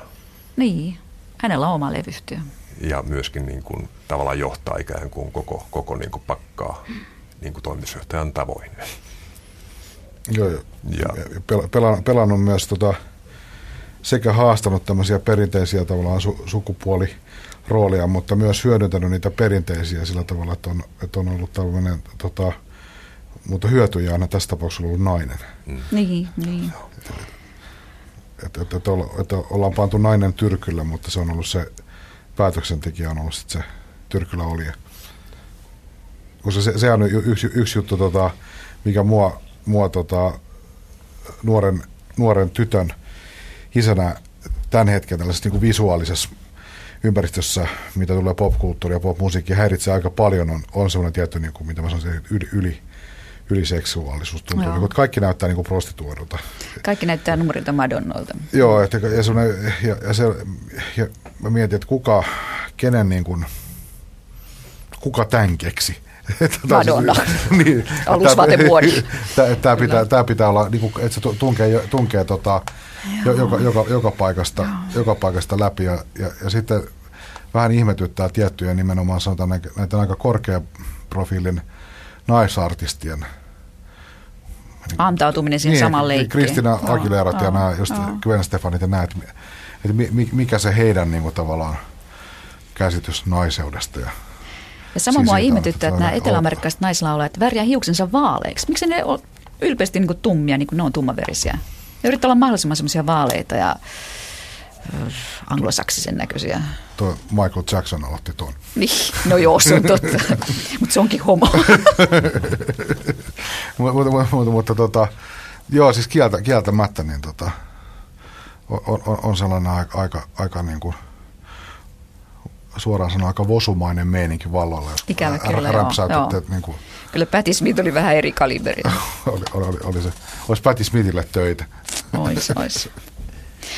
Niin, hänellä on oma levyyhtiö. Ja myöskin niin kuin, tavallaan johtaa ikään kuin koko, koko niin kuin pakkaa niin kuin toimitusjohtajan tavoin. Joo, ja, ja pelannut, pelannut myös tota, sekä haastanut tämmöisiä perinteisiä tavallaan su, sukupuolirooleja, mutta myös hyödyntänyt niitä perinteisiä sillä tavalla, että on, että on ollut tämmöinen, tota, mutta hyötyjä aina tässä tapauksessa ollut nainen. Mm. Niin, niin. Että, että, että, olla, että ollaan pantu nainen tyrkyllä, mutta se on ollut se päätöksentekijä on ollut se tyrkyllä olija. Koska se, se on yksi, yksi juttu, tota, mikä mua mua tota, nuoren, nuoren tytön isänä tämän hetken tällaisessa niin visuaalisessa ympäristössä, mitä tulee popkulttuuri ja popmusiikki, häiritsee aika paljon, on, on semmoinen tietty, niin kuin, mitä mä sanoisin, yli, yli yliseksuaalisuus tuntuu. Niin, kaikki näyttää niin kuin prostituoidulta. Kaikki näyttää numerilta Madonnolta. Joo, että, ja, ja, ja, se, ja mä mietin, että kuka, kenen [LAUGHS] [LAUGHS] niin kuin, kuka tämän keksi. Madonna. niin, Alusvaatevuori. [LAUGHS] Tämä pitää, tämä pitää olla, niin kuin, että se tunkee, tunkee tota, joka, joka, joka, paikasta, joka paikasta läpi. Ja, ja, ja sitten vähän ihmetyttää tiettyjä nimenomaan sanotaan näitä aika korkeaprofiilin naisartistien antautuminen siihen niin, saman leikkiin. Kristina Aguilerat ja nämä, just Gwen Stefanit ja nämä, että, mikä se heidän niin kuin, tavallaan käsitys naiseudesta ja ja sama siis mua ihmetyttää, että nämä eteläamerikkalaiset naislaulajat värjää hiuksensa vaaleiksi. Miksi ne on ylpeästi niin tummia, niin kuin ne on tummaverisiä? Ne yrittää olla mahdollisimman semmoisia vaaleita ja anglosaksisen näköisiä. Tuo Michael Jackson aloitti tuon. Niin, no joo, se on totta, [LAUGHS] mutta se onkin homo. mutta, mutta, mutta tota, joo, siis kieltä, kieltämättä niin tota, on, on, on sellainen aika, aika, aika niin kuin – suoraan sanoen aika vosumainen meininki vallalla. Ikävä kyllä, joo. joo. Niin kuin, kyllä Patti Smith oli vähän eri kaliberi. oli, [LAUGHS] oli, oli, oli, se. Olisi Patti Smithille töitä. Olisi, olisi. [LAUGHS]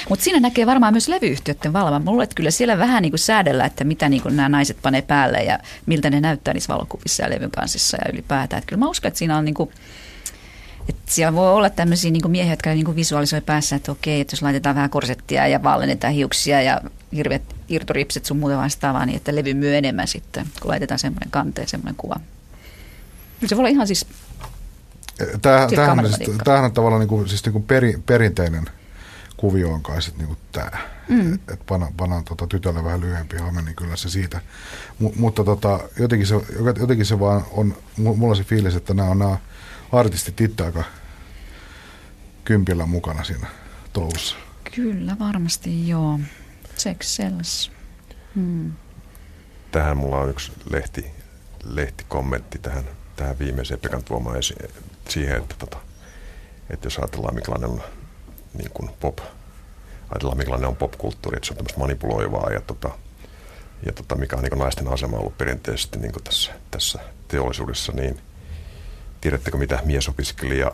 Mutta siinä näkee varmaan myös levyyhtiöiden valvoa. Mulla että kyllä siellä vähän niin kuin säädellä, että mitä niin kuin nämä naiset panee päälle ja miltä ne näyttää niissä valokuvissa ja levyn kansissa ja ylipäätään. Että kyllä mä uskon, että siinä on niin kuin, että siellä voi olla tämmöisiä niin miehiä, jotka niin visualisoi päässä, että okei, että jos laitetaan vähän korsettia ja vallennetaan hiuksia ja hirveät irtoripset sun muuta vastaavaa, niin että levy myy enemmän sitten, kun laitetaan semmoinen kanteen, semmoinen kuva. Se voi olla ihan siis Tämähän, tämähän, siis, tämähän on tavallaan niin kuin, siis niin kuin peri, perinteinen kuvio on kai sitten niin tämä. Mm. Että et panna, panna tota, tytölle vähän lyhyempi hame, niin kyllä se siitä. M- mutta tota, jotenkin, se, jotenkin se vaan on, mulla on se fiilis, että nämä on nämä artistit itse aika kympillä mukana siinä touhussa. Kyllä, varmasti joo. Sex sells. Hmm. Tähän mulla on yksi lehti, lehtikommentti tähän, tähän viimeiseen Pekan tuomaan esi- siihen, että, tota, että jos ajatellaan millainen on niin kuin pop, ajatellaan millainen on popkulttuuri, että se on tämmöistä manipuloivaa ja, tota, ja tota, mikä on niin naisten asema ollut perinteisesti niin tässä, tässä teollisuudessa, niin tiedättekö mitä miesopiskelija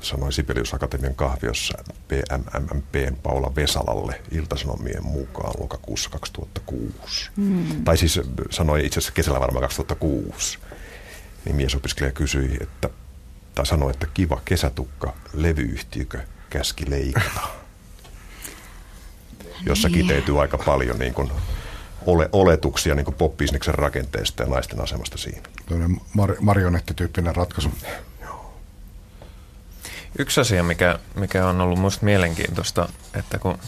sanoi Sibelius Akatemian kahviossa PMMPn Paula Vesalalle iltasanomien mukaan lokakuussa 2006. Mm. Tai siis sanoi itse asiassa kesällä varmaan 2006. Niin miesopiskelija kysyi, että, tai sanoi, että kiva kesätukka, levyyhtiökö käski leikata. Jossa niin. kiteytyy aika paljon niin kuin ole, oletuksia niin pop-bisneksen rakenteesta ja naisten asemasta siinä. Mar- marionettityyppinen ratkaisu. Yksi asia, mikä, mikä on ollut minusta mielenkiintoista, että kun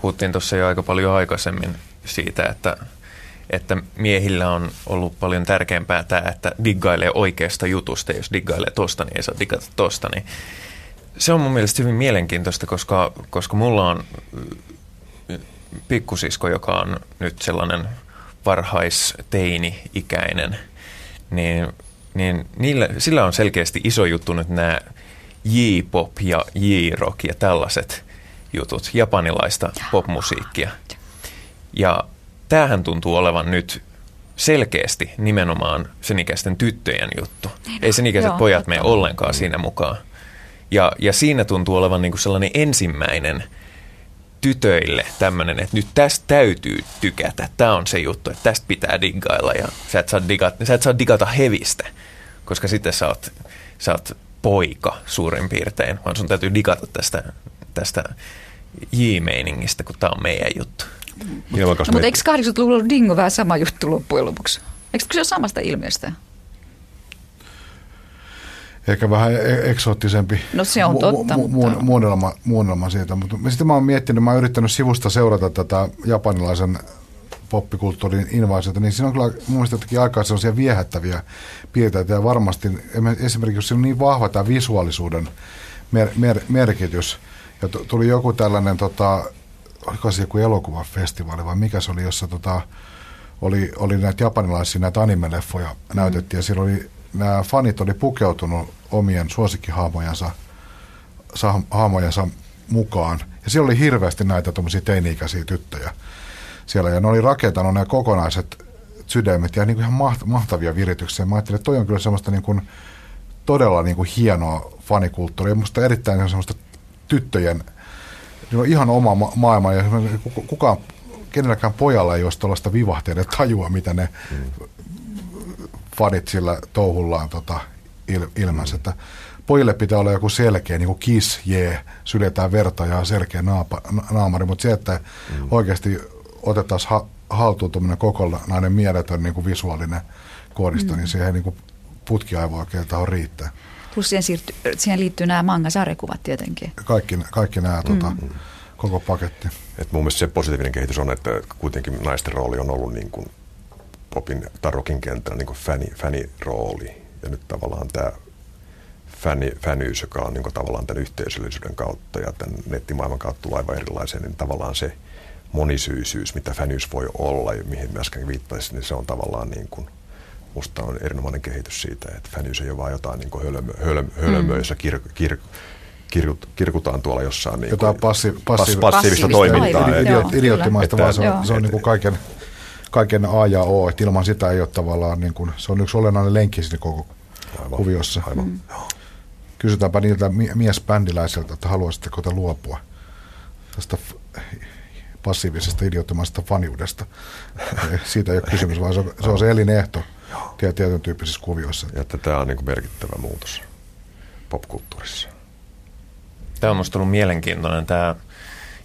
puhuttiin tuossa jo aika paljon aikaisemmin siitä, että, että miehillä on ollut paljon tärkeämpää tämä, että diggailee oikeasta jutusta. Jos diggailee tosta, niin ei saa digata tosta. Niin se on mun mielestä hyvin mielenkiintoista, koska, koska mulla on pikkusisko, joka on nyt sellainen varhaisteini-ikäinen, niin, niin niillä, sillä on selkeästi iso juttu nyt nämä J-pop ja J-rock ja tällaiset jutut, japanilaista popmusiikkia. Ja tämähän tuntuu olevan nyt selkeästi nimenomaan senikäisten tyttöjen juttu. Ei senikäiset Joo, pojat mene ollenkaan siinä mukaan. Ja, ja siinä tuntuu olevan niin kuin sellainen ensimmäinen tytöille tämmöinen, että nyt tästä täytyy tykätä. Tämä on se juttu, että tästä pitää diggailla ja sä et saa digata, sä et saa digata hevistä, koska sitten sä oot, sä oot poika suurin piirtein, vaan sun täytyy digata tästä, tästä J-meiningistä, kun tämä on meidän juttu. Ilmakas No, mutta eikö 80-luvulla ollut Dingo vähän sama juttu loppujen lopuksi? Eikö kyse ole samasta ilmiöstä? Ehkä vähän e- eksoottisempi No se on totta, mutta- mu- muunnelma, muunnelma siitä. Mutta sitten mä oon miettinyt, mä oon yrittänyt sivusta seurata tätä japanilaisen poppikulttuurin invaasiota, niin siinä on kyllä mun mielestä jotenkin aikaa sellaisia viehättäviä piirteitä. Ja varmasti esimerkiksi jos siinä on niin vahva tämä visuaalisuuden mer- mer- merkitys. Ja tuli joku tällainen, tota, oliko se joku elokuvafestivaali vai mikä se oli, jossa tota, oli, oli näitä japanilaisia näitä anime-leffoja näytettiin. Ja siellä oli, nämä fanit oli pukeutunut omien suosikkihaamojansa sa- haamojensa mukaan. Ja siellä oli hirveästi näitä tuommoisia teini-ikäisiä tyttöjä siellä. Ja ne oli rakentanut nämä kokonaiset sydämet ja niin kuin ihan maht- mahtavia virityksiä. Mä ajattelin, että toi on kyllä semmoista niin kuin, todella niin kuin hienoa fanikulttuuria. Musta erittäin semmoista tyttöjen niin on ihan oma ma- maailma ja ku- kukaan, kenelläkään pojalla ei olisi tuollaista vivahteiden tajua, mitä ne fanit sillä touhullaan tota, il, ilmänsä. Että pojille pitää olla joku selkeä, niin kuin kiss, jee, syljetään verta ja selkeä naapa, na- naamari, mutta se, että mm. oikeasti otettaisiin ha, haltuun tuommoinen kokonainen mieletön niin kuin visuaalinen koodisto, mm. niin siihen niin kuin putkiaivoa oikein tahon riittää. Plus siihen, siirty, siihen liittyy nämä manga-sarjakuvat tietenkin. Kaikki, kaikki nämä tota, koko paketti. Et mun mielestä se positiivinen kehitys on, että kuitenkin naisten rooli on ollut niin kuin popin tai rockin kentällä niin kuin fäni, fänirooli. Ja nyt tavallaan tämä fäni, fänyys, joka on niin kuin tavallaan tämän yhteisöllisyyden kautta ja tämän nettimaailman kautta tulee aivan erilaisen, niin tavallaan se monisyisyys, mitä fänyys voi olla ja mihin mä äsken viittaisin, niin se on tavallaan niin kuin, musta on erinomainen kehitys siitä, että fänyys ei ole vaan jotain niin kuin hölmö, hölmö, hölmöä, jossa kir, kir, kirkut, kirkutaan tuolla jossain niin Jotain passi, passi, passiivista Passiivista, toimintaa. aivan, et- joo. Idiot, idioottimaista, Että- vaan se on, se on niin kuin kaiken, kaiken A ja O, että ilman sitä ei ole tavallaan, niin kuin, se on yksi olennainen lenkki siinä koko Aivan, kuviossa. Aivan. Mm. Kysytäänpä niiltä mi- miesbändiläisiltä, että haluaisitteko te luopua tästä passiivisesta idioottimaisesta faniudesta. [LAUGHS] Siitä ei ole kysymys, vaan se on se, on se elinehto tie- tietyn tyyppisissä kuvioissa. Ja että tämä on niin kuin merkittävä muutos popkulttuurissa. Tämä on minusta ollut mielenkiintoinen tämä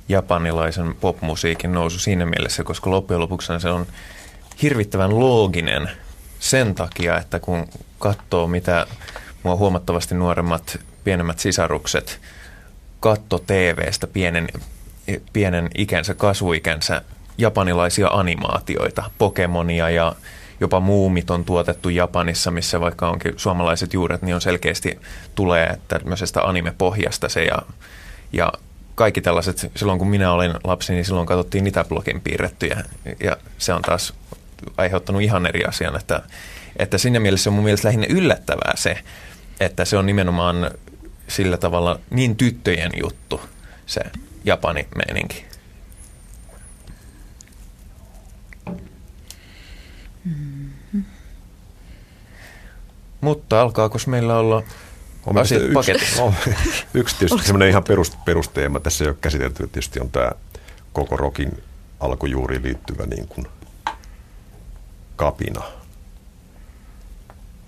japanilaisen popmusiikin nousu siinä mielessä, koska loppujen lopuksi se on hirvittävän looginen sen takia, että kun katsoo mitä mua huomattavasti nuoremmat, pienemmät sisarukset katto TVstä pienen, pienen ikänsä, kasvuikänsä japanilaisia animaatioita, Pokemonia ja jopa muumit on tuotettu Japanissa, missä vaikka onkin suomalaiset juuret, niin on selkeästi tulee tämmöisestä anime-pohjasta se ja, ja kaikki tällaiset, silloin kun minä olin lapsi, niin silloin katsottiin Nitäblogin piirrettyjä ja se on taas aiheuttanut ihan eri asian, että, että siinä mielessä on mun mielestä lähinnä yllättävää se, että se on nimenomaan sillä tavalla niin tyttöjen juttu se Japani meininki. Mutta alkaako meillä olla On asiat paketissa? on, [LAUGHS] yksi tietysti semmoinen ihan perus, perusteema, tässä ei ole käsitelty, tietysti on tämä koko rokin alkujuuriin liittyvä niin kuin kapina.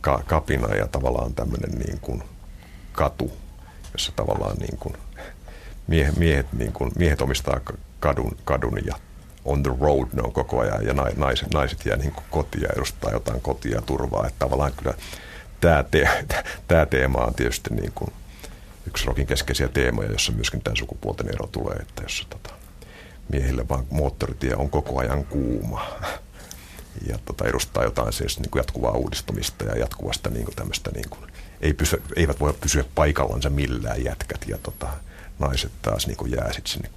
Ka, kapina ja tavallaan tämmöinen niin kuin katu, jossa tavallaan niin kuin miehet, miehet, niin kuin, miehet omistaa kadun, kadun ja on the road ne on koko ajan ja naiset, naiset jää niin kuin kotiin ja edustaa jotain kotia ja turvaa. Että tavallaan kyllä tämä, te, [LAUGHS] tämä teema on tietysti niin kuin yksi rokin keskeisiä teemoja, jossa myöskin tämä sukupuolten ero tulee, että jos tota, miehille vaan moottoritie on koko ajan kuuma [LAUGHS] ja tota, edustaa jotain siis niin kuin jatkuvaa uudistumista ja jatkuvasta niin kuin tämmöistä, niin kuin, ei pysy, eivät voi pysyä paikallansa millään jätkät ja tota, naiset taas niin kuin jää sitten sinne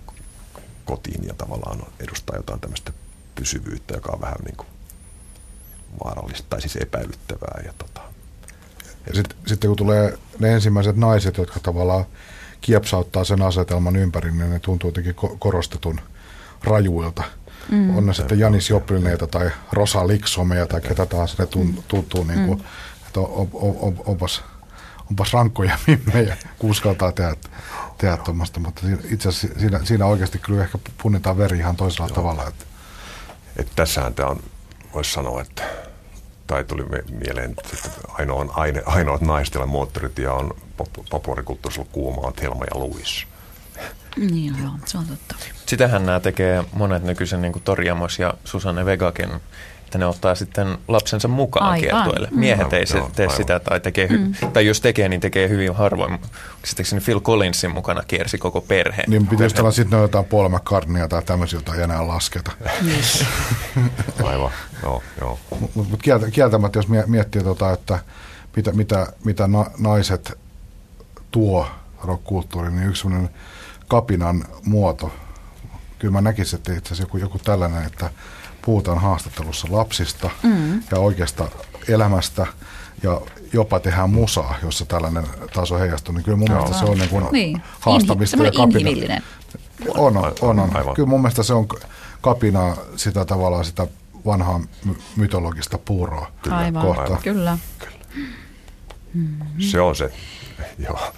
kotiin ja tavallaan edustaa jotain tämmöistä pysyvyyttä, joka on vähän niin kuin vaarallista tai siis epäilyttävää. Ja tota, ja sitten sit kun tulee ne ensimmäiset naiset, jotka tavallaan kiepsauttaa sen asetelman ympäri, niin ne tuntuu jotenkin korostetun rajuilta. Mm. On ne sitten Janis Joplineita tai Rosa Liksomeja tai ketä taas ne tuntuu, mm. niin kuin, että on, on, on, onpas, onpas rankkoja [LAUGHS] mimmejä, kun uskaltaa tehdä, tehdä tuommoista. Mutta itse asiassa siinä, siinä oikeasti kyllä ehkä punnitaan veri ihan toisella Joo. tavalla. Että. Et tässähän tämä on, voisi sanoa, että tai tuli mieleen, että ainoa, aine, ainoat naistilla moottorit ja on populaarikulttuurisella kuuma on Helma ja Luis. Niin joo, se on totta. Sitähän nämä tekee monet nykyisen niin Torjamos ja Susanne Vegakin, että ne ottaa sitten lapsensa mukaan aivan. kiertueelle. Mm. Miehet ei se, tee sitä tai tekee, hy- mm. tai jos tekee, niin tekee hyvin harvoin. Sitten Phil Collinsin mukana kiersi koko perhe. Niin pitäisi olla sitten jotain Paul McCartneya tai tämmöisiä, joita ei enää lasketa. [LAUGHS] aivan, joo, joo. Mutta mut kieltämättä, jos miettii, tota, että mitä, mitä, mitä na- naiset tuo rockkulttuuriin, niin yksi sellainen kapinan muoto. Kyllä mä näkisin, että itse asiassa joku, joku tällainen, että puhutaan haastattelussa lapsista mm. ja oikeasta elämästä ja jopa tehdään musaa, jossa tällainen taso heijastuu, niin kyllä mun Joo. mielestä se on niin kuin niin. haastamista Inhi- ja kapina. On, on, on, on. Aivan. Kyllä mun mielestä se on kapina sitä tavallaan sitä vanhaa mytologista puuroa kyllä. Aivan, kohtaan. kyllä. kyllä. Mm-hmm. Se on se, [LAUGHS] joo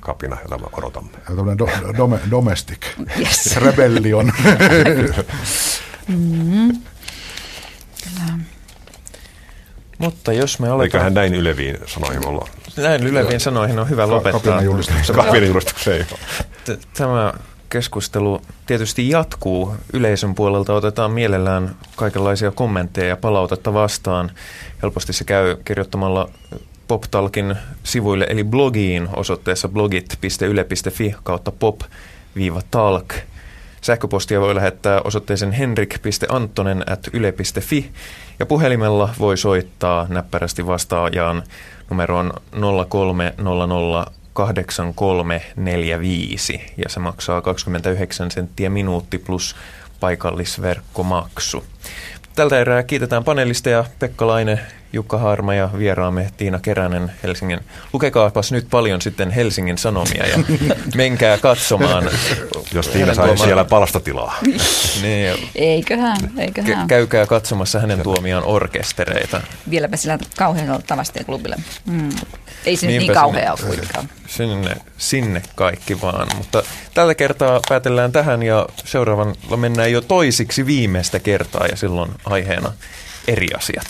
kapina, jota me odotamme. Tällainen do, dome, domestic yes. rebellion. [LAUGHS] [LAUGHS] mm-hmm. Mutta jos me aletaan... Eiköhän näin yleviin sanoihin olla. Näin yleviin sanoihin on hyvä lopettaa. Kapinan julistukseen. Tämä keskustelu tietysti jatkuu. Yleisön puolelta otetaan mielellään kaikenlaisia kommentteja ja palautetta vastaan. Helposti se käy kirjoittamalla PopTalkin sivuille eli blogiin osoitteessa blogit.yle.fi kautta pop-talk. Sähköpostia voi lähettää osoitteeseen henrik.antonen at yle.fi ja puhelimella voi soittaa näppärästi vastaajaan numeroon 0300 8345 ja se maksaa 29 senttiä minuutti plus paikallisverkkomaksu. Tältä erää kiitetään panelisteja Pekka Laine, Jukka Harma ja vieraamme Tiina Keränen Helsingin. Lukekaapas nyt paljon sitten Helsingin Sanomia ja [LAUGHS] menkää katsomaan. Jos Tiina sai tuomaan... siellä palastatilaa. niin, eiköhän, eiköhän. Käykää katsomassa hänen tuomiaan orkestereita. Vieläpä sillä kauhealla tavasteen klubille. Mm. Ei se niin kauhea ole kuitenkaan. Sinne, sinne kaikki vaan. Mutta tällä kertaa päätellään tähän ja seuraavalla mennään jo toisiksi viimeistä kertaa ja silloin aiheena eri asiat.